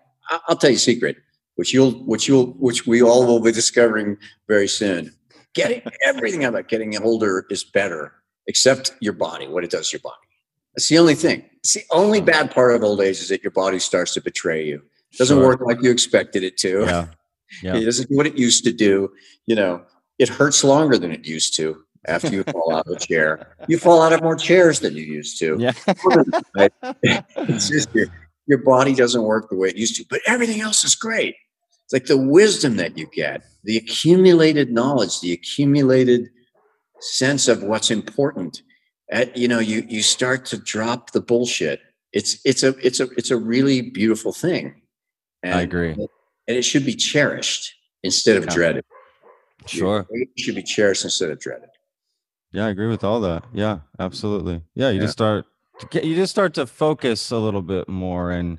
I'll tell you a secret, which you'll, which you'll, which we all will be discovering very soon. Getting everything about getting older is better, except your body, what it does to your body. That's the only thing. It's the only bad part of old age is that your body starts to betray you. It doesn't Sure. work like you expected it to. Yeah. Yeah. It doesn't do what it used to do. You know, it hurts longer than it used to after you fall out of a chair. You fall out of more chairs than you used to. Yeah. It's just your, your body doesn't work the way it used to, but everything else is great. Like the wisdom that you get, the accumulated knowledge, the accumulated sense of what's important. At, you know, you you start to drop the bullshit. It's it's a it's a it's a really beautiful thing. I agree. And it should be cherished instead of Yeah. dreaded. Sure. It should be cherished instead of dreaded. Yeah, I agree with all that. Yeah, absolutely. Yeah, you Yeah. just start to get you just start to focus a little bit more and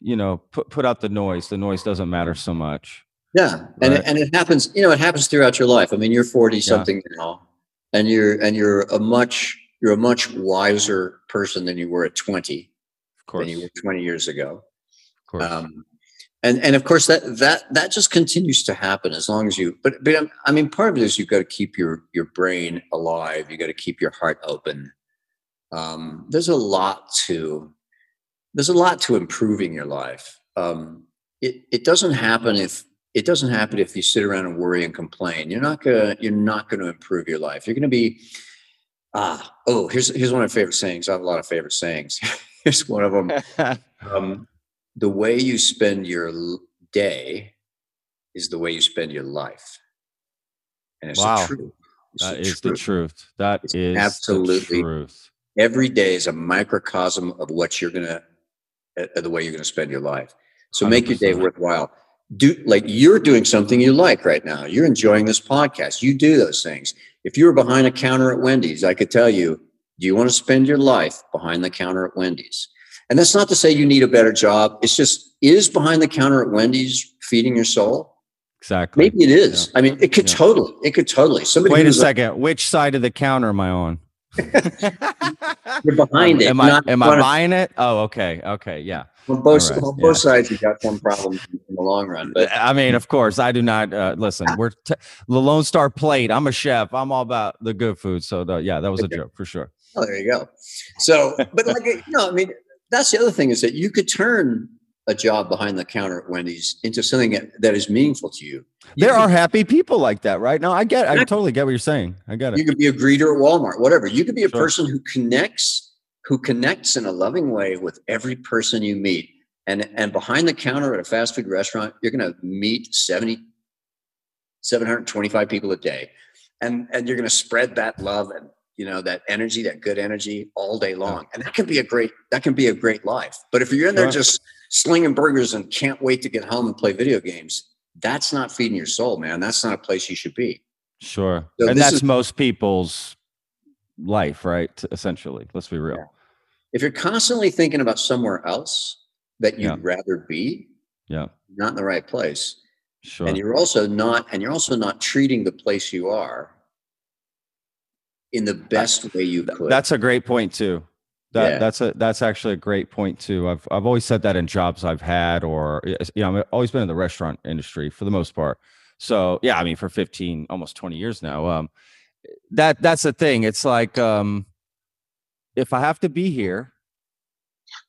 you know, put put out the noise. The noise doesn't matter so much. Yeah, and Right. it, and it happens. You know, it happens throughout your life. I mean, you're forty something now, and you're and you're a much you're a much wiser person than you were at twenty Of course. than you were twenty years ago. Of course. Um, and and of course that that that just continues to happen as long as you. But but um, I mean, part of it is you've got to keep your your brain alive. You got to keep your heart open. Um, there's a lot to there's a lot to improving your life. Um, it it doesn't happen if it doesn't happen if you sit around and worry and complain. You're not gonna you're not gonna improve your life. You're gonna be ah oh here's here's one of my favorite sayings. I have a lot of favorite sayings. here's one of them um, the way you spend your day is the way you spend your life. And it's Wow. the truth. It's that the is the truth. truth. That It's is absolutely- the truth. Every day is a microcosm of what you're gonna, the way you're gonna spend your life. So make your day worthwhile. Do like you're doing something you like right now. You're enjoying this podcast. You do those things. If you were behind a counter at Wendy's, I could tell you, do you want to spend your life behind the counter at Wendy's? And that's not to say you need a better job. It's just is behind the counter at Wendy's feeding your soul? Exactly. Maybe it is. I mean, it could Yeah. totally. It could totally. Somebody Wait a second. Which side of the counter am I on? You're behind it. Am I am I buying it? Oh, okay. Okay. Yeah. on both, right, yeah. both sides? You got some problems in the long run, but I mean, of course, I do not uh, listen. We're t- the Lone Star Plate. I'm a chef. I'm all about the good food. So, the, yeah, that was a joke for sure. Oh, there you go. So, but like, you know, I mean, that's the other thing is that you could turn a job behind the counter at Wendy's into something that, is meaningful to you. you there can, are happy people like that, right? No, I get, I totally get what you're saying. I get it. You could be a greeter at Walmart, whatever. You could be a Sure. person who connects, who connects in a loving way with every person you meet. And and behind the counter at a fast food restaurant, you're going to meet 70, 725 people a day, and and you're going to spread that love and you know that energy, that good energy, all day long. And that can be a great that can be a great life. But if you're in there just slinging burgers and can't wait to get home and play video games, that's not feeding your soul, man. That's not a place you should be. Sure. So and that's is- most people's life, right? Essentially. Let's be real. if you're constantly thinking about somewhere else that you'd Yeah. rather be, Yeah. not in the right place. Sure. And you're also not, and you're also not treating the place you are in the best way you could. That's a great point too. That Yeah. that's a that's actually a great point too. I've I've always said that in jobs I've had, or you know, I've always been in the restaurant industry for the most part. So yeah, I mean, for 15, almost 20 years now. Um, that that's the thing. It's like um, if I have to be here,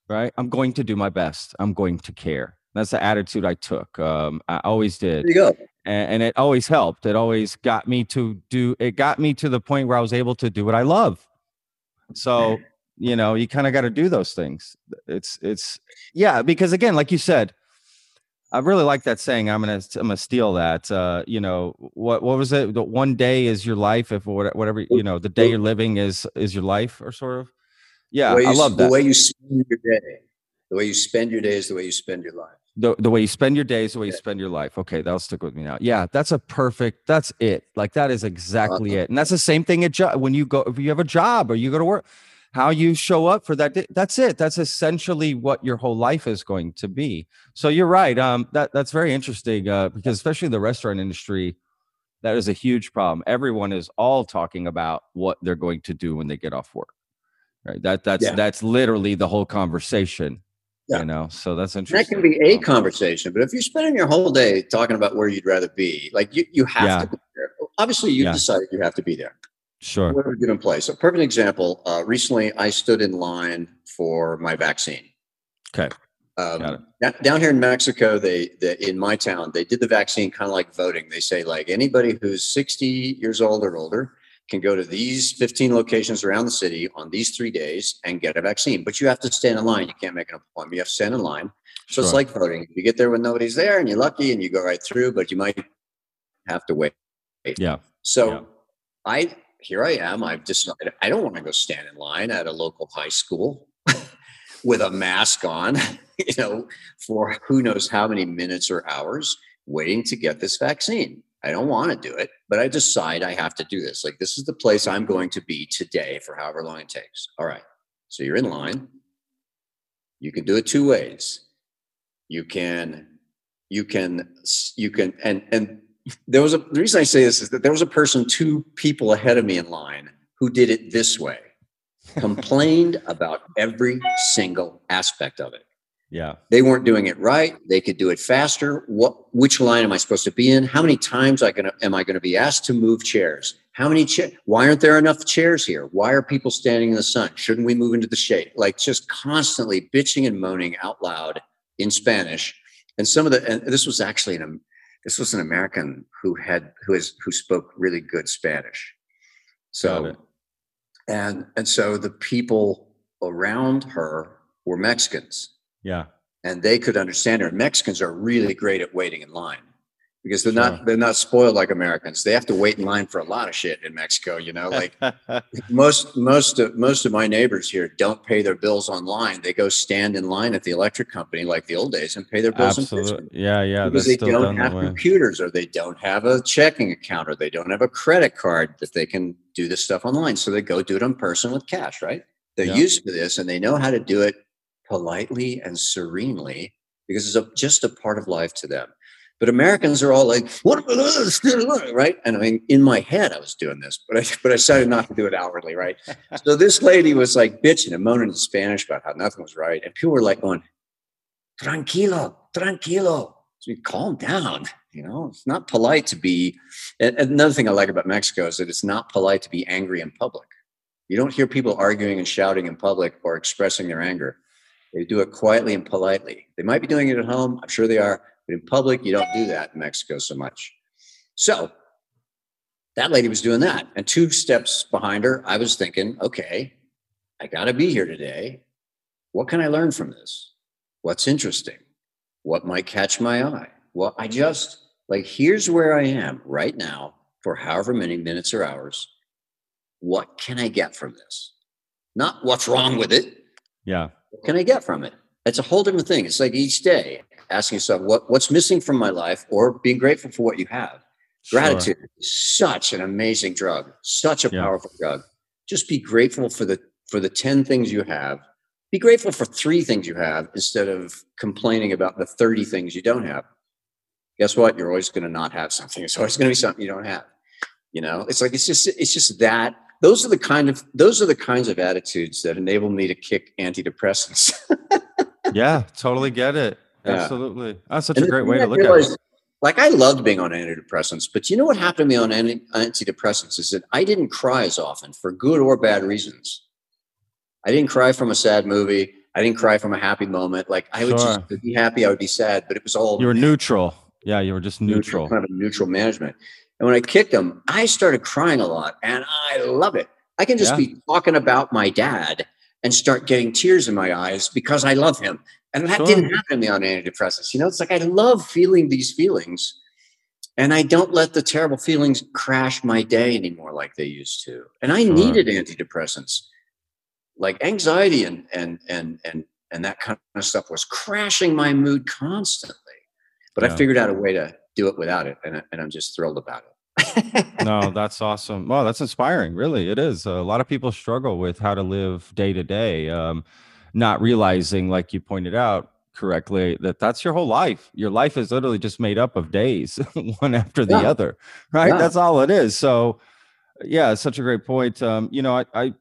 right, I'm going to do my best. I'm going to care. That's the attitude I took. Um, I always did there you go. and, and it always helped. It always got me to do. It got me to the point where I was able to do what I love. So you know, you kind of got to do those things. It's it's yeah, because again, like you said, I really like that saying. I'm gonna I'm gonna steal that. Uh, you know what what was it? The one day is your life. If whatever you know, the day you're living is is your life, or sort of. Yeah, the I you, love the that. way you spend your day. The way you spend your day is the way you spend your life. the, the way you spend your days, the way you spend your life. Okay, that'll stick with me now. Yeah, that's a perfect. That's it. Like that is exactly Uh-huh. it. And that's the same thing at job when you go if you have a job or you go to work. How you show up for that day, that's it. That's essentially what your whole life is going to be. So you're right. Um, that that's very interesting. Uh, because especially the restaurant industry, that is a huge problem. Everyone is all talking about what they're going to do when they get off work. Right. That that's Yeah. that's literally the whole conversation. Yeah. You know, so that's interesting. that can be a conversation, but if you're spending your whole day talking about where you'd rather be, like you, you have Yeah. to be there. Obviously, you've Yeah. decided you have to be there. Sure. What are we in place? A perfect example. Uh, recently, I stood in line for my vaccine. Okay. Got it. Um, down here in Mexico, they, they in my town, they did the vaccine kind of like voting. They say like anybody who's 60 years old or older can go to these 15 locations around the city on these three days and get a vaccine. But you have to stand in line. You can't make an appointment. You have to stand in line. So it's like voting. You get there when nobody's there, and you're lucky, and you go right through. But you might have to wait. Yeah. So Yeah. I here I am. I've decided I don't want to go stand in line at a local high school with a mask on, you know, for who knows how many minutes or hours waiting to get this vaccine. I don't want to do it, but I decide I have to do this. Like this is the place I'm going to be today for however long it takes. All right. So you're in line. You can do it two ways. You can you can you can and and there was a the reason I say this is that there was a person two people ahead of me in line who did it this way, complained about every single aspect of it. Yeah. They weren't doing it right. They could do it faster. What which line am I supposed to be in? How many times I gonna am I going to be asked to move chairs? How many chairs? Why aren't there enough chairs here? Why are people standing in the sun? Shouldn't we move into the shade? Like just constantly bitching and moaning out loud in Spanish. And some of the and this was actually an this was an American who had who is who spoke really good Spanish. So and and so the people around her were Mexicans Yeah. and they could understand her. Mexicans are really great at waiting in line because they're Sure. not they're not spoiled like Americans. They have to wait in line for a lot of shit in Mexico. You know, like most most of most of my neighbors here don't pay their bills online. They go stand in line at the electric company like the old days and pay their bills in person Absolutely. Yeah. Yeah. because they don't have computers or they don't have a checking account or they don't have a credit card that they can do this stuff online. So they go do it in person with cash, right? They're Yeah. used to this and they know how to do it politely and serenely because it's a, just a part of life to them. But Americans are all like, "What about us?" Right? And I mean, in my head, I was doing this, but I but I decided not to do it outwardly, right? so this lady was like bitching and moaning in Spanish about how nothing was right, and people were like going, "Tranquilo, tranquilo." So you calm down. You know, it's not polite to be. Another thing I like about Mexico is that it's not polite to be angry in public. You don't hear people arguing and shouting in public or expressing their anger. They do it quietly and politely. They might be doing it at home. I'm sure they are, but in public, you don't do that in Mexico so much. So that lady was doing that. And two steps behind her, I was thinking, okay, I got to be here today. What can I learn from this? What's interesting? What might catch my eye? Well, I just like, here's where I am right now for however many minutes or hours. What can I get from this? Not what's wrong with it. Yeah. What can I get from it? It's a whole different thing. It's like each day asking yourself, what, what's missing from my life or being grateful for what you have. Sure. Gratitude is such an amazing drug, such a Yeah. powerful drug. Just be grateful for the for the 10 things you have. Be grateful for three things you have instead of complaining about the 30 things you don't have. Guess what? You're always going to not have something. It's always going to be something you don't have. You know, it's like it's just it's just that those are the kind of those are the kinds of attitudes that enable me to kick antidepressants. Yeah, totally get it. Absolutely. That's such And a great way to look at it. Like I loved being on antidepressants, but you know what happened to me on anti- antidepressants is that I didn't cry as often for good or bad reasons. I didn't cry from a sad movie. I didn't cry from a happy moment. Like I would Sure. just be happy, I would be sad, but it was all You were neutral. Yeah, you were just neutral. kind of a neutral management. And when I kicked them, I started crying a lot, and I love it. I can just Yeah. be talking about my dad and start getting tears in my eyes because I love him. And that Sure. didn't happen to me on antidepressants. You know, it's like I love feeling these feelings, and I don't let the terrible feelings crash my day anymore like they used to. And I Sure. needed antidepressants, like anxiety and and and and and that kind of stuff was crashing my mood constantly. But I figured out a way to do it without it, and, I- and I'm just thrilled about it. no, that's awesome. Well, that's inspiring. Really, it is. A lot of people struggle with how to live day to day, um, not realizing, like you pointed out correctly, that that's your whole life. Your life is literally just made up of days, one after the Yeah. other, right? Yeah. That's all it is. So, yeah, such a great point. Um, you know, I, I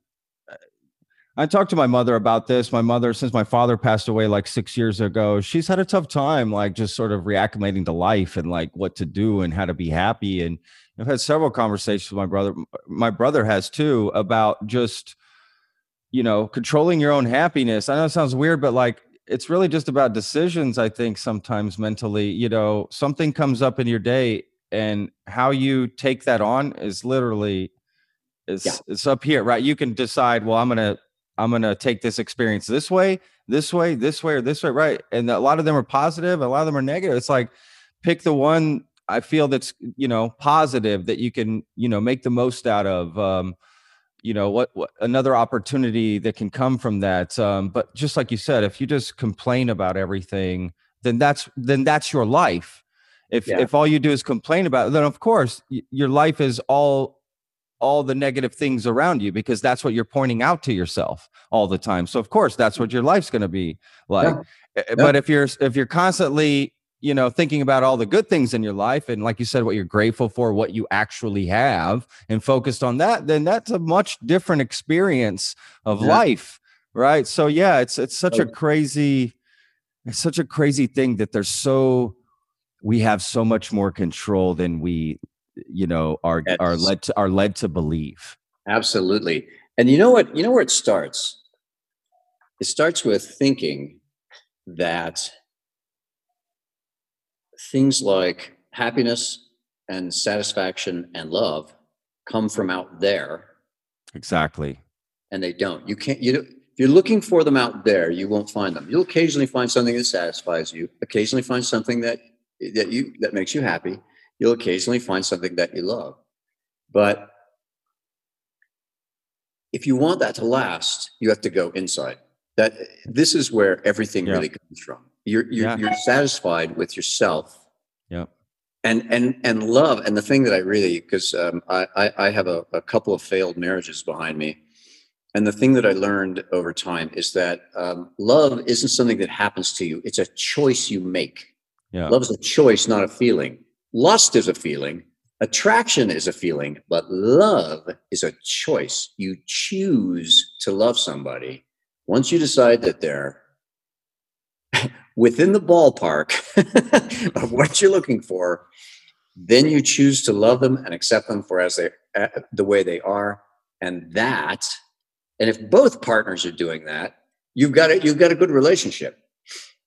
I talked to my mother about this. My mother, since my father passed away like six years ago, she's had a tough time, like just sort of reacclimating to life and like what to do and how to be happy. And I've had several conversations with my brother. My brother has too about just, you know, controlling your own happiness. I know it sounds weird, but like it's really just about decisions. I think sometimes mentally, you know, something comes up in your day and how you take that on is literally is Yeah. it's up here, right? You can decide, well, I'm gonna I'm gonna take this experience this way, this way, this way, or this way, right? And a lot of them are positive, a lot of them are negative. It's like pick the one I feel that's you know positive that you can you know make the most out of. Um, you know what, what another opportunity that can come from that. Um, but just like you said, if you just complain about everything, then that's then that's your life. If Yeah. if all you do is complain about it, then of course y- your life is all all the negative things around you because that's what you're pointing out to yourself all the time. So of course that's what your life's going to be like. Uh, But if you're if you're constantly you know thinking about all the good things in your life and like you said what you're grateful for what you actually have and focused on that then that's a much different experience of Yeah. life right so yeah it's it's such a crazy it's such a crazy thing that there's so we have so much more control than we you know are are Yes. led to are led to believe Absolutely. And you know what? You know where it starts? It starts with thinking that things like happiness and satisfaction and love come from out there exactly and they don't. You can't, you if you're looking for them out there, you won't find them. You'll occasionally find something that satisfies you, occasionally find something that, that you, that makes you happy. You'll occasionally find something that you love. But if you want that to last, you have to go inside. That this is where everything Yeah. really comes from. You're you're, Yeah. you're satisfied with yourself. Yep. and and and love and the thing that i really because um, I, I i have a, a couple of failed marriages behind me. And the thing that i learned over time is that um, love isn't something that happens to you. It's a choice you make. Yeah. Love is a choice not a feeling. Lust is a feeling. Attraction is a feeling. But love is a choice. You choose to love somebody. Once you decide that they're within the ballpark of what you're looking for, then you choose to love them and accept them for as they uh, the way they are, and that, and if both partners are doing that, you've got it. You've got a good relationship.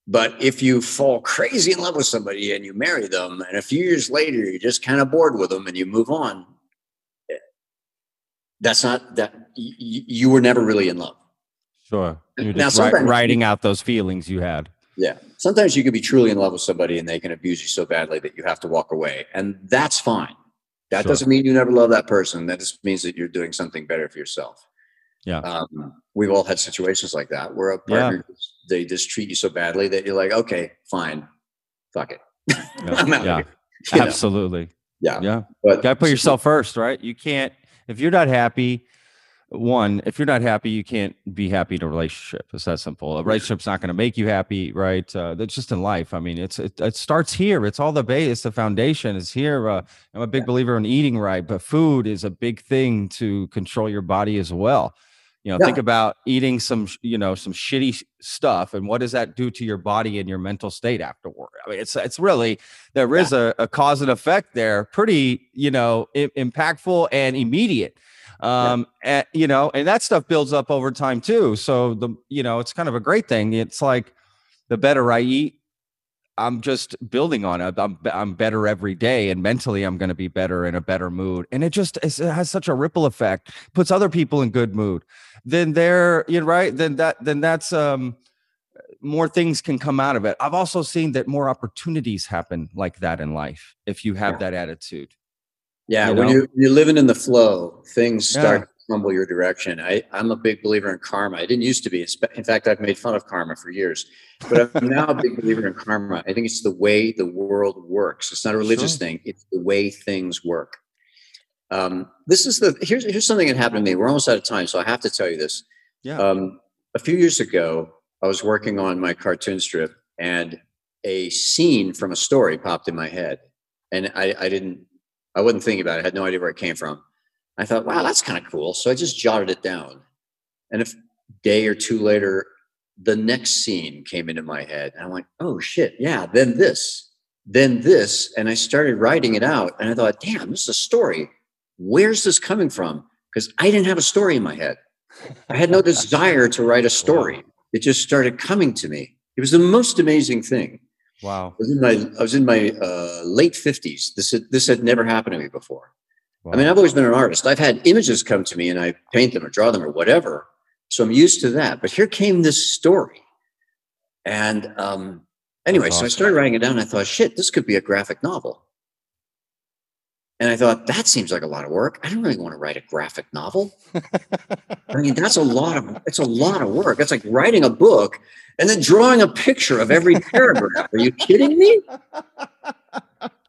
But if you fall crazy in love with somebody and you marry them, and a few years later you're just kind of bored with them and you move on, eh, that's not that you, you were never really in love. Sure. You're Now, just ri- writing out those feelings you had. Yeah. Sometimes you can be truly in love with somebody and they can abuse you so badly that you have to walk away. And that's fine. That Sure. doesn't mean you never love that person. That just means that you're doing something better for yourself. Yeah. Um, we've all had situations like that where a Yeah. partner, they just treat you so badly that you're like, okay, fine. Fuck it. Yeah. I'm out of Yeah. You know? Absolutely. Yeah. Yeah. But you Got to put yourself first, right? You can't, if you're not happy, one, if you're not happy, you can't be happy in a relationship. It's that simple. A relationship's not going to make you happy, right? Uh, that's just in life. I mean, it's it, it starts here. It's all the base, it's the foundation. It's here. Uh, I'm a big believer in eating right, but food is a big thing to control your body as well. You know, Yeah. think about eating some, you know, some shitty stuff, and what does that do to your body and your mental state afterward? I mean, it's it's really there is a, a cause and effect there, pretty, you know, i- impactful and immediate. Um, and, you know, and that stuff builds up over time too. So the, you know, it's kind of a great thing. It's like the better I eat, I'm just building on it. I'm, I'm better every day, and mentally, I'm going to be better in a better mood. And it just it has such a ripple effect, puts other people in good mood. Then they're you know, right. Then that then that's um more things can come out of it. I've also seen that more opportunities happen like that in life if you have Yeah. that attitude. Yeah, you when know? you you're living in the flow, things Yeah. start to tumble your direction. I I'm a big believer in karma. I didn't used to be. In fact, I've made fun of karma for years, but I'm now a big believer in karma. I think it's the way the world works. It's not a religious Sure. thing. It's the way things work. Um, this is the here's here's something that happened to me. We're almost out of time, so I have to tell you this. Yeah. Um, a few years ago, I was working on my cartoon strip, and a scene from a story popped in my head, and I, I didn't, I wasn't thinking about it. I had no idea where it came from. I thought, wow, that's kind of cool. So I just jotted it down, and a day or two later, the next scene came into my head, and I went, oh shit, yeah, then this, then this, and I started writing it out, and I thought, damn, this is a story. Where's this coming from? Because I didn't have a story in my head. I had no desire to write a story. It just started coming to me. It was the most amazing thing. Wow. I was in my I was in my uh, late fifties. This had, this had never happened to me before. I mean, I've always been an artist. I've had images come to me, and I paint them or draw them or whatever. So I'm used to that. But here came this story, and um, anyway, That's so I started writing it down. I thought, shit, this could be a graphic novel. And I thought that seems like a lot of work. I don't really want to write a graphic novel. I mean, that's a lot of it's a lot of work. It's like writing a book and then drawing a picture of every paragraph. Are you kidding me?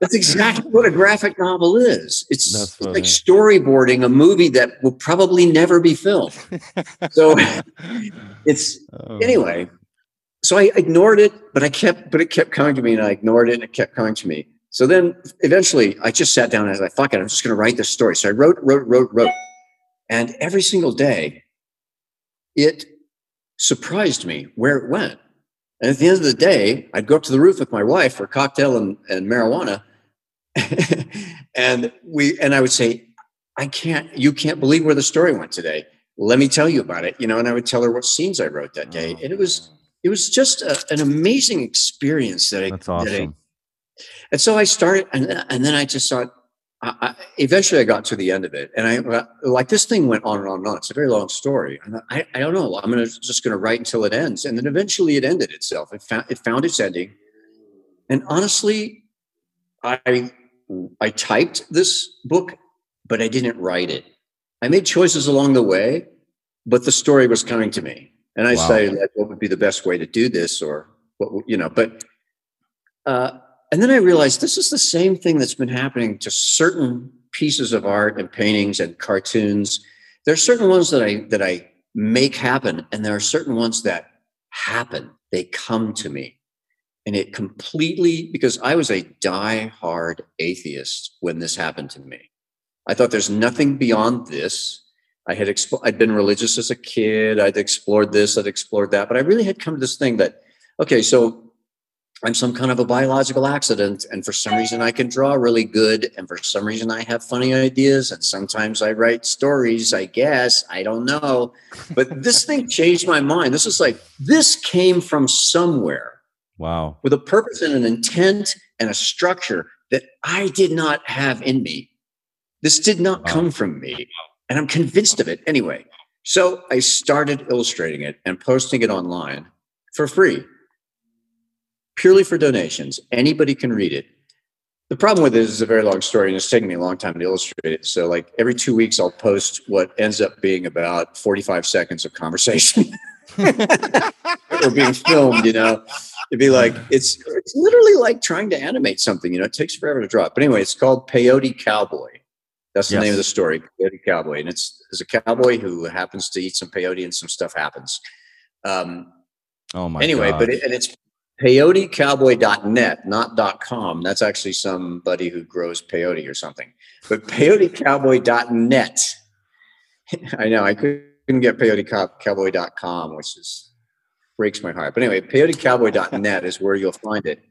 That's exactly what a graphic novel is. It's, it's like storyboarding a movie that will probably never be filmed. So it's Oh, anyway. So I ignored it, but I kept, but it kept coming to me, and I ignored it, and it kept coming to me. So then, eventually, I just sat down and I was like, "Fuck it, I'm just going to write this story." So I wrote, wrote, wrote, wrote, and every single day, it surprised me where it went. And at the end of the day, I'd go up to the roof with my wife for cocktail and, and marijuana, and we and I would say, "I can't, you can't believe where the story went today." Let me tell you about it, you know. And I would tell her what scenes I wrote that day, oh, and it was it was just a, an amazing experience that I, That's that I awesome. and so I started, and, and then I just thought, I, eventually I got to the end of it. And I, like, this thing went on and on and on. It's a very long story. And I, I don't know. I'm gonna, just going to write until it ends. And then eventually it ended itself. It found, it found its ending. And honestly, I, I typed this book, but I didn't write it. I made choices along the way, but the story was coming to me. And I Wow. decided like, what would be the best way to do this or what, you know, but, uh, and then I realized this is the same thing that's been happening to certain pieces of art and paintings and cartoons. There are certain ones that I that I make happen, and there are certain ones that happen. They come to me. And it completely because I was a die-hard atheist when this happened to me. I thought there's nothing beyond this. I had expl- I'd been religious as a kid. I'd explored this, I'd explored that, but I really had come to this thing that okay, so I'm some kind of a biological accident, and for some reason I can draw really good, and for some reason I have funny ideas, and sometimes I write stories. I guess I don't know, but this thing changed my mind. This is like this came from somewhere Wow. with a purpose and an intent and a structure that I did not have in me. This did not Wow. come from me, and I'm convinced of it anyway. So I started illustrating it and posting it online for free, purely for donations. Anybody can read it. The problem with it is it's a very long story, and it's taken me a long time to illustrate it. So, like every two weeks, I'll post what ends up being about 45 seconds of conversation or being filmed. You know, it'd be like it's it's literally like trying to animate something. You know, it takes forever to draw. it. But anyway, it's called Peyote Cowboy. That's the name of the story, Peyote Cowboy, and it's there's a cowboy who happens to eat some peyote, and some stuff happens. Um, Oh my anyway, God. but it, and it's peyotecowboy.net, not .com. That's actually somebody who grows peyote or something. But peyotecowboy.net. I know I couldn't get peyotecowboy.com, which is breaks my heart. But anyway, peyotecowboy.net is where you'll find it.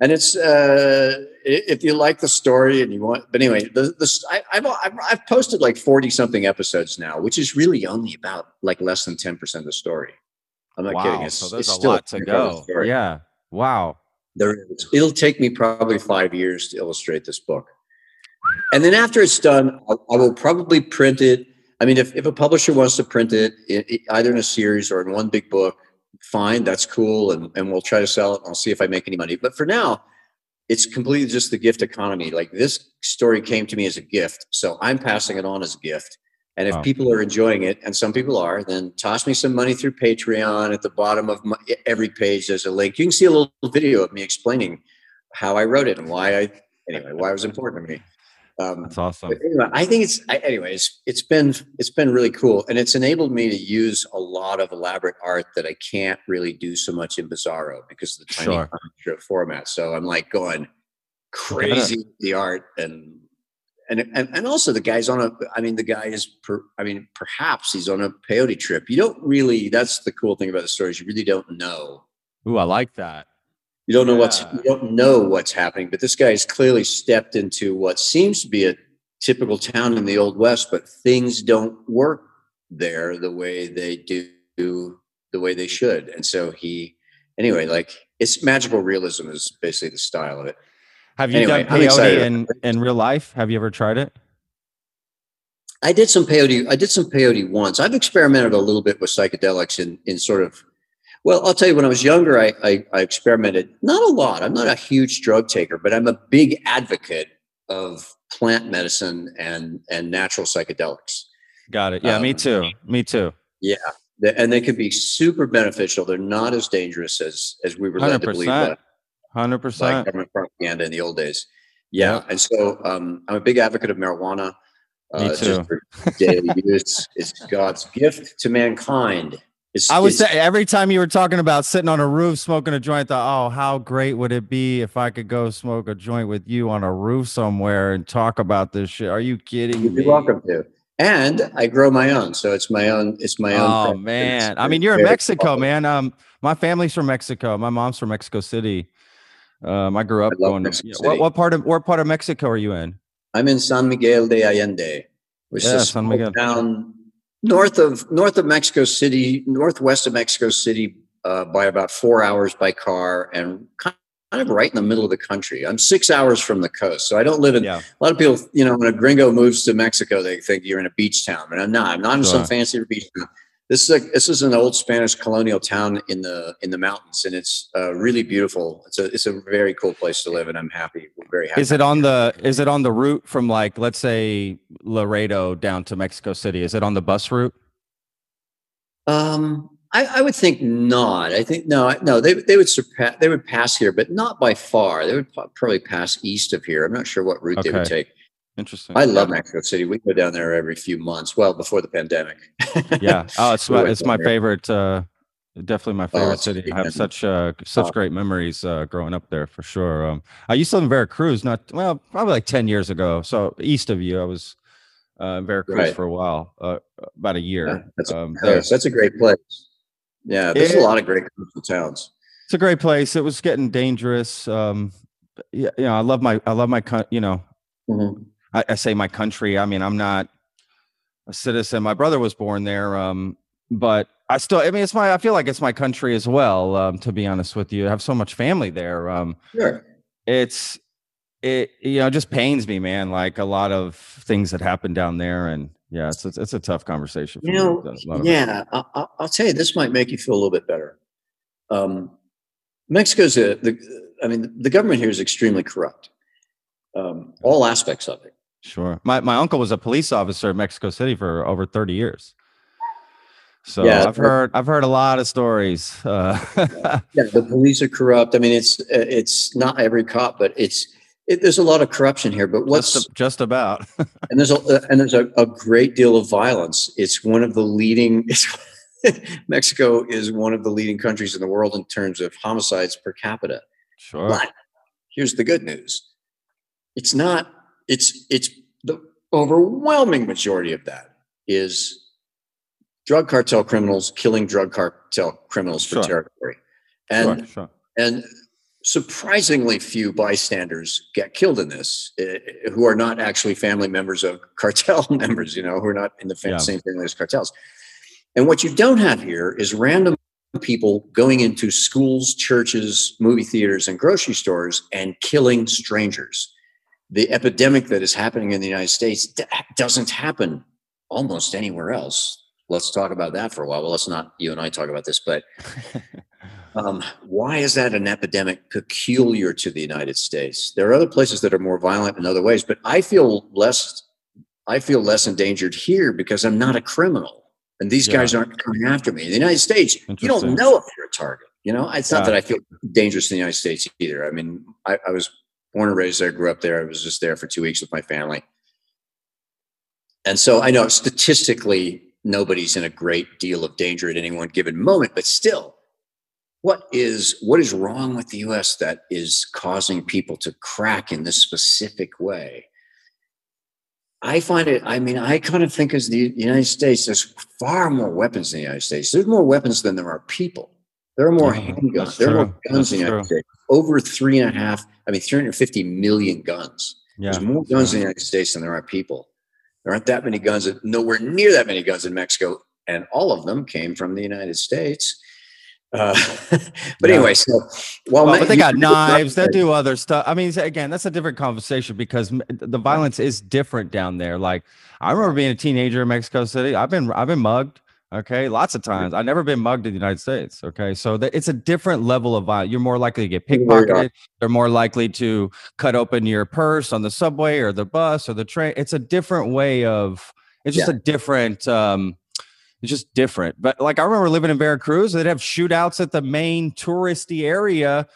And it's uh, if you like the story and you want, but anyway, the the I, I've I've posted like forty something episodes now, which is really only about like less than ten percent of the story. I'm not wow. kidding. It's, so there's it's a still lot to big part of the go. Yeah. Wow. There is. It'll take me probably five years to illustrate this book. And then after it's done, I, I will probably print it. I mean, if, if a publisher wants to print it, i i either in a series or in one big book, fine, that's cool. And, and we'll try to sell it. And I'll see if I make any money. But for now, it's completely just the gift economy. Like this story came to me as a gift. So I'm passing it on as a gift. And if Wow. people are enjoying it, and some people are, then toss me some money through Patreon. At the bottom of my, every page, there's a link. You can see a little video of me explaining how I wrote it and why I, anyway, why it was important to me. Um, That's awesome. anyway, I think it's, I, anyways, it's been, it's been really cool. And it's enabled me to use a lot of elaborate art that I can't really do so much in Bizarro because of the tiny Sure. format. So I'm like going crazy with the art and, and, and, and also the guy's on a, I mean, the guy is, per, I mean, perhaps he's on a peyote trip. You don't really, that's the cool thing about the stories. You really don't know Ooh, I like that. you don't know what's you don't know what's happening, but this guy's clearly stepped into what seems to be a typical town in the old west, but things don't work there the way they do the way they should. And so he anyway, like it's magical realism is basically the style of it. Have you Anyway, done peyote in, in real life? Have you ever tried it? I did some peyote. I did some peyote once. I've experimented a little bit with psychedelics in in sort of. Well, I'll tell you. When I was younger, I, I I experimented. Not a lot. I'm not a huge drug taker, but I'm a big advocate of plant medicine and and natural psychedelics. Got it. Yeah, me Um, too. Me too. Yeah, And they can be super beneficial. They're not as dangerous as as we were led Hundred to believe. Hundred percent. government propaganda in the old days. Yeah, and so um, I'm a big advocate of marijuana. uh, Me just too. for daily use. It's God's gift to mankind. It's, I would say, every time you were talking about sitting on a roof smoking a joint, I thought, oh, how great would it be if I could go smoke a joint with you on a roof somewhere and talk about this shit? Are you kidding You'd me? be welcome to. And I grow my own, so it's my own. It's my own. Oh man, I mean, you're in Mexico, popular. man. Um, my family's from Mexico. My mom's from Mexico City. Um, I grew up love going. What, what part of what part of Mexico are you in? I'm in San Miguel de Allende, which Yeah, is a San Miguel. town north of north of Mexico City, northwest of Mexico City, uh, by about four hours by car, and kind of right in the middle of the country. I'm six hours from the coast, so I don't live in. Yeah, A lot of people, you know, when a gringo moves to Mexico, they think you're in a beach town, but I'm not. I'm not in some fancy beach town. This is a, this is an old Spanish colonial town in the in the mountains, and it's uh, really beautiful. It's a it's a very cool place to live, and I'm happy. We're very happy. is it on the is it on the route from like let's say Laredo down to Mexico City? Is it on the bus route? Um, I, I would think not. I think no, no. They they would surpass. They would pass here, but not by far. They would probably pass east of here. I'm not sure what route they would take. Interesting. I love Mexico City. We go down there every few months. Well, before the pandemic. yeah. Oh, it's my it's my favorite. Uh, definitely my favorite it's city. I have such uh such Oh. great memories uh, growing up there for sure. Um, I used to live in Veracruz, not well, probably like ten years ago. So east of you, I was uh, in Veracruz Right. for a while, uh, about a Yeah, year. that's, um, that's a great place. Yeah, there's Yeah. a lot of great coastal towns. It's a great place. It was getting dangerous. Um, yeah, you know, I love my, I love my, you know, Mhm. I, I say my country. I mean, I'm not a citizen. My brother was born there, um, but I still. I mean, it's my. I feel like it's my country as well. Um, to be honest with you, I have so much family there. Um, Sure. it's it. You know, it just pains me, man. Like a lot of things that happen down there, and yeah, it's it's, it's a tough conversation. For You know, a lot of it. yeah, I, I- I'll tell you, this might make you feel a little bit better. Um, Mexico's a, the, I mean, the government here is extremely corrupt. Um, all aspects of it. Sure. My my uncle was a police officer in Mexico City for over 30 years. So Yeah, I've heard I've heard a lot of stories. Uh, Yeah, the police are corrupt. I mean, it's, uh, it's not every cop, but it's, it, there's a lot of corruption here, but what's, just, just about. and there's a, and there's a, a great deal of violence. It's one of the leading, it's, Mexico is one of the leading countries in the world in terms of homicides per capita. Sure. But here's the good news. It's not, it's, it's the overwhelming majority of that is drug cartel criminals killing drug cartel criminals for Sure. territory. And, sure, sure. and surprisingly few bystanders get killed in this uh, who are not actually family members of cartel members, you know, who are not in the fam- Yeah. same family as cartels. And what you don't have here is random people going into schools, churches, movie theaters, and grocery stores and killing strangers. The epidemic that is happening in the United States doesn't happen almost anywhere else. Let's talk about that for a while. Well, let's not you and I talk about this, but um, why is that an epidemic peculiar to the United States? There are other places that are more violent in other ways, but I feel less. I feel less endangered here because I'm not a criminal, and these Yeah. guys aren't coming after me. In the United States, you don't know if you're a target. You know, it's not that I feel dangerous in the United States either. I mean, I, I was born and raised there, grew up there. I was just there for two weeks with my family, and so I know statistically nobody's in a great deal of danger at any one given moment, but still what is what is wrong with the US that is causing people to crack in this specific way? I find it, I mean, I kind of think as the United States, there's far more weapons in the United States. There's more weapons than there are people. There are more handguns. There are more guns in the That's United States. Over three and a half, I mean, 350 million guns. Yeah. There's more guns in the United States than there are people. There aren't that many guns, nowhere near that many guns in Mexico, and all of them came from the United States. Uh, but Yeah. anyway, so while Well, but they got knives. They do other stuff. I mean, again, that's a different conversation because the violence is different down there. Like I remember being a teenager in Mexico City. I've been I've been mugged. Okay, lots of times. I've never been mugged in the United States. Okay, so th- it's a different level of violence. You're more likely to get pickpocketed. They're more likely to cut open your purse on the subway or the bus or the train. It's a different way of. It's just Yeah. a different. um it's just different. But like I remember living in Veracruz, they'd have shootouts at the main touristy area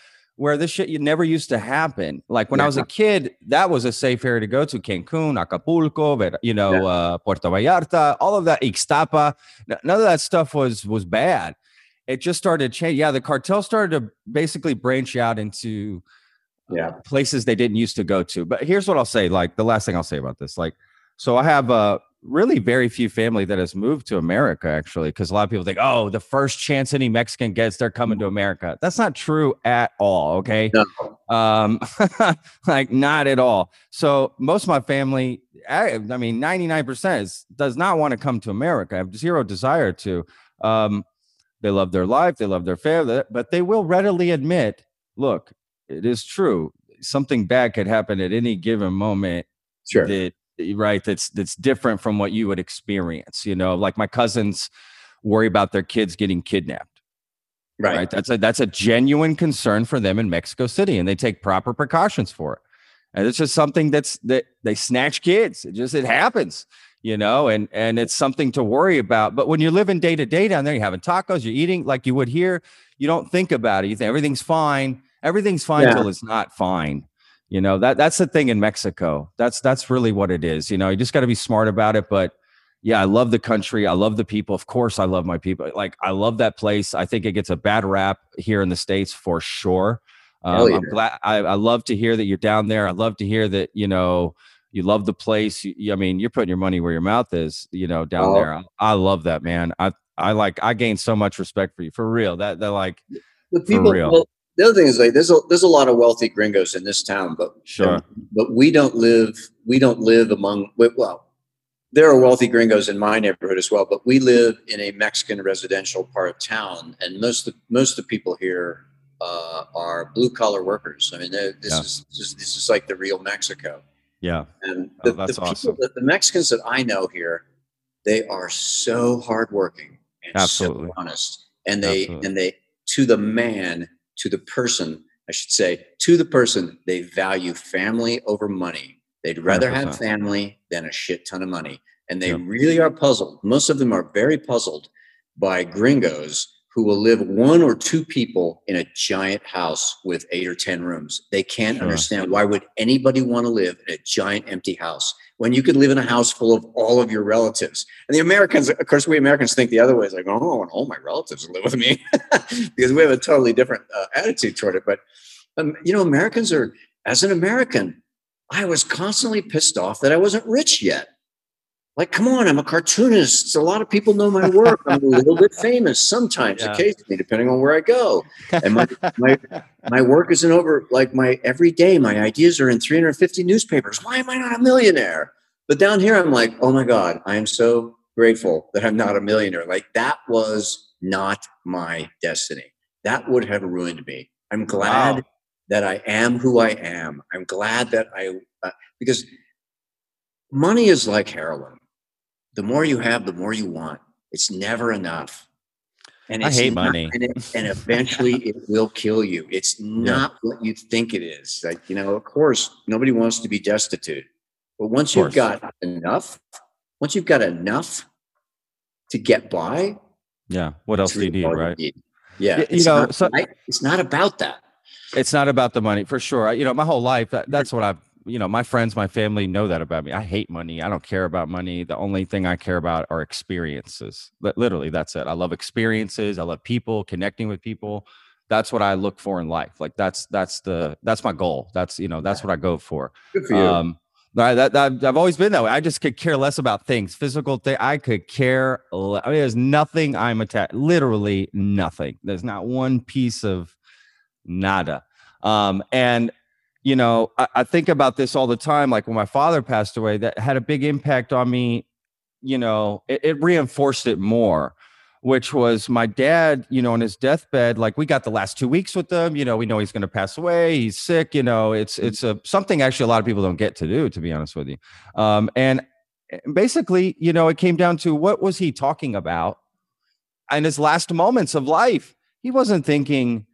where this shit you never used to happen. Like when I was a kid, that was a safe area to go to Cancun, Acapulco, you know, Yeah. uh, Puerto Vallarta, all of that, Ixtapa. None of that stuff was was bad. It just started to change. Yeah, the cartel started to basically branch out into yeah, places they didn't used to go to. But here's what I'll say. Like the last thing I'll say about this. Like, so I have uh really very few family that has moved to America actually, because a lot of people think, oh, the first chance any Mexican gets, they're coming to America. That's not true at all. Okay. no, Um, like not at all. So most of my family, I, I mean, 99% does not want to come to America. I have zero desire to. Um, they love their life, they love their family, but they will readily admit, look, it is true. Something bad could happen at any given moment sure, that Eh, right that's that's different from what you would experience. You know, like my cousins worry about their kids getting kidnapped right, right. That's a that's a genuine concern for them in Mexico City, and they take proper precautions for it. And it's just something that's that they snatch kids. It just it happens, you know, and and it's something to worry about. But when you're living day to day down there, you're having tacos, you're eating like you would here. You don't think about it. You think everything's fine. Everything's fine Yeah. till it's not fine. You know that that's the thing in Mexico. That's that's really what it is. You know, you just got to be smart about it. But yeah, I love the country. I love the people. Of course, I love my people. Like I love that place. I think it gets a bad rap here in the states for sure. Um, yeah. I'm glad. I, I love to hear that you're down there. I love to hear that you know you love the place. You, I mean, you're putting your money where your mouth is. You know, down Oh. there. I, I love that, man. I I like. I gained so much respect for you for real. That that like the people. The other thing is like there's a there's a lot of wealthy gringos in this town, but Sure. but we don't live we don't live among well there are wealthy gringos in my neighborhood as well but we live in a mexican residential part of town and most of most of the people here uh, are blue collar workers i mean this, Yeah. is, this is this is like the real mexico Yeah. and Oh, the, that's the, people, awesome. that, the mexicans that i know here they are so hardworking and Absolutely. so honest and they Absolutely. and they to the man to the person i should say to the person they value family over money they'd rather have 100%. family than a shit ton of money and they Yep. really are puzzled most of them are very puzzled by gringos who will live one or two people in a giant house with eight or ten rooms. They can't Sure. understand why would anybody want to live in a giant empty house when you could live in a house full of all of your relatives? And the americans of course we americans think the other way it's like oh i want all my relatives to live with me. Because we have a totally different uh, attitude toward it. But um, you know americans are as an american i was constantly pissed off that i wasn't rich yet like come on i'm a cartoonist. A lot of people know my work. I'm a little bit famous sometimes Yeah. occasionally depending on where i go. And my, my my work isn't over like my every day my ideas are in 350 newspapers. Why am i not a millionaire? But down here i'm like oh my god i am so grateful that i'm not a millionaire. Like that was not my destiny. That would have ruined me. I'm glad Wow. that i am who i am. I'm glad that i uh, because money is like heroin the more you have the more you want it's never enough and I hate not- money. and, it, and eventually it will kill you it's not what you think it is like you know of course nobody wants to be destitute but once you've got enough once you've got enough to get by Yeah. What else do you need, right? need. yeah you it's know, not, so- right? it's not about that It's not about the money for sure. I- You know, my whole life, that, that's what I've, you know, my friends, my family know that about me. I hate money. I don't care about money. The only thing I care about are experiences. Li- Literally, that's it. I love experiences. I love people, connecting with people. That's what I look for in life. Like that's, that's the, that's my goal. That's, you know, that's what I go for. good for you Um, right, that, that I've always been that way. I just could care less about things, physical thing. I could care. le- I mean, there's nothing I'm attached. Literally nothing. There's not one piece of nada. Um, and you know, I, I think about this all the time. Like when my father passed away, that had a big impact on me. You know, it, it reinforced it more which was my dad, you know, on his deathbed. Like we got the last two weeks with them. You know, we know he's going to pass away. He's sick. You know, it's it's a something actually a lot of people don't get to do, to be honest with you. Um, and basically, you know, it came down to what was he talking about in his last moments of life. He wasn't thinking,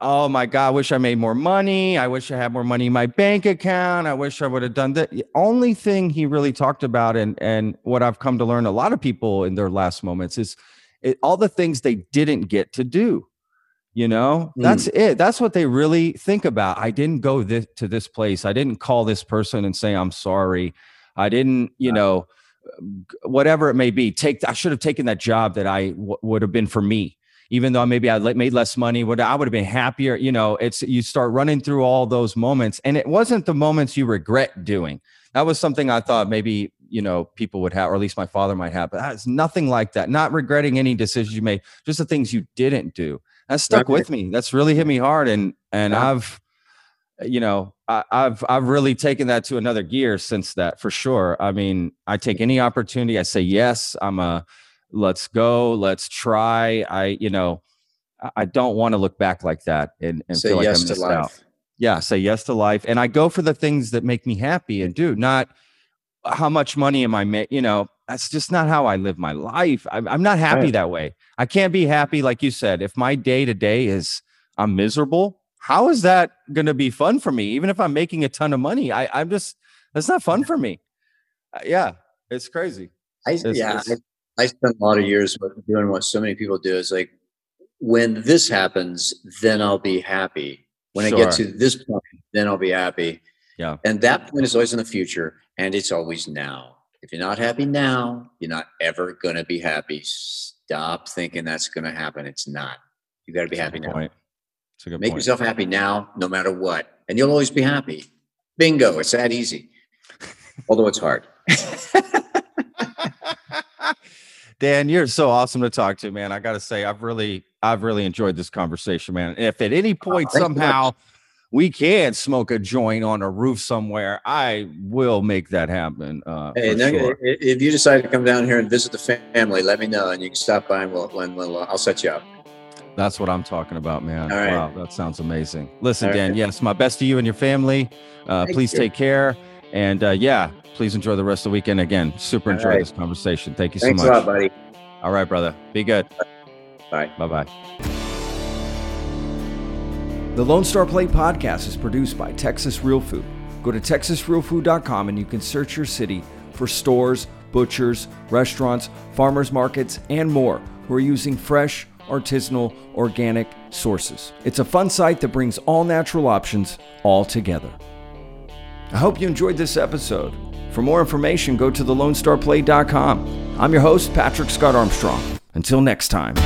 "Oh my God, I wish I made more money. I wish I had more money in my bank account. I wish I would have done that." The only thing he really talked about, and and what I've come to learn, a lot of people in their last moments is it, all the things they didn't get to do. You know, that's mm. it. That's what they really think about. I didn't go this, to this place. I didn't call this person and say I'm sorry. I didn't, you know, whatever it may be. Take. I should have taken that job that I w- would have been for me. Even though maybe I made less money, would I would have been happier? You know, it's you start running through all those moments, and it wasn't the moments you regret doing. That was something I thought maybe you know people would have, or at least my father might have. But it's nothing like that. Not regretting any decisions you made, just the things you didn't do. That stuck Right. with me. That's really hit me hard, and and Yeah. I've, you know, I, I've I've really taken that to another gear since that for sure. I mean, I take any opportunity. I say yes. I'm a let's go, let's try. I you know, I- I don't want to look back like that and and say feel like yes I to missed life. Out yeah say yes to life. And i go for the things that make me happy and do not how much money am i making you know that's just not how i live my life. I'm, I'm not happy Right. that way. I can't be happy like you said if my day to day is i'm miserable how is that going to be fun for me? Even if i'm making a ton of money i i'm just that's not fun for me. Uh, yeah it's crazy. I, It's- yeah, it's- I, spent a lot of years doing what so many people do. Is like when this happens, then I'll be happy. When I get to this point, then I'll be happy. Yeah. and that point is always in the future, and it's always now. If you're not happy now, you're not ever gonna be happy. Stop thinking that's gonna happen. It's not. You got to be That's happy now. point. It's a good Make point. yourself happy now, no matter what, and you'll always be happy. Bingo! It's that easy. Although it's hard. Dan, you're so awesome to talk to, man. I got to say, I've really, I've really enjoyed this conversation, man. If at any point thanks somehow we can smoke a joint on a roof somewhere, I will make that happen. Uh, Hey, no, sure. if you decide to come down here and visit the family, let me know and you can stop by and we'll, when we'll, I'll set you up. That's what I'm talking about, man. Right. Wow, that sounds amazing. Listen, All right. Dan, yes, my best to you and your family. Uh, please you. take care. And uh, yeah, please enjoy the rest of the weekend. Again, super All enjoyed right. this conversation. Thank you so much. Thanks much. a lot, buddy. All right, brother. Be good. Bye. Bye bye. The Lone Star Plate podcast is produced by Texas Real Food. Go to texasrealfood.com and you can search your city for stores, butchers, restaurants, farmers markets, and more who are using fresh, artisanal, organic sources. It's a fun site that brings all natural options all together. I hope you enjoyed this episode. For more information, go to thelonestarplate.com. I'm your host, Patrick Scott Armstrong. Until next time.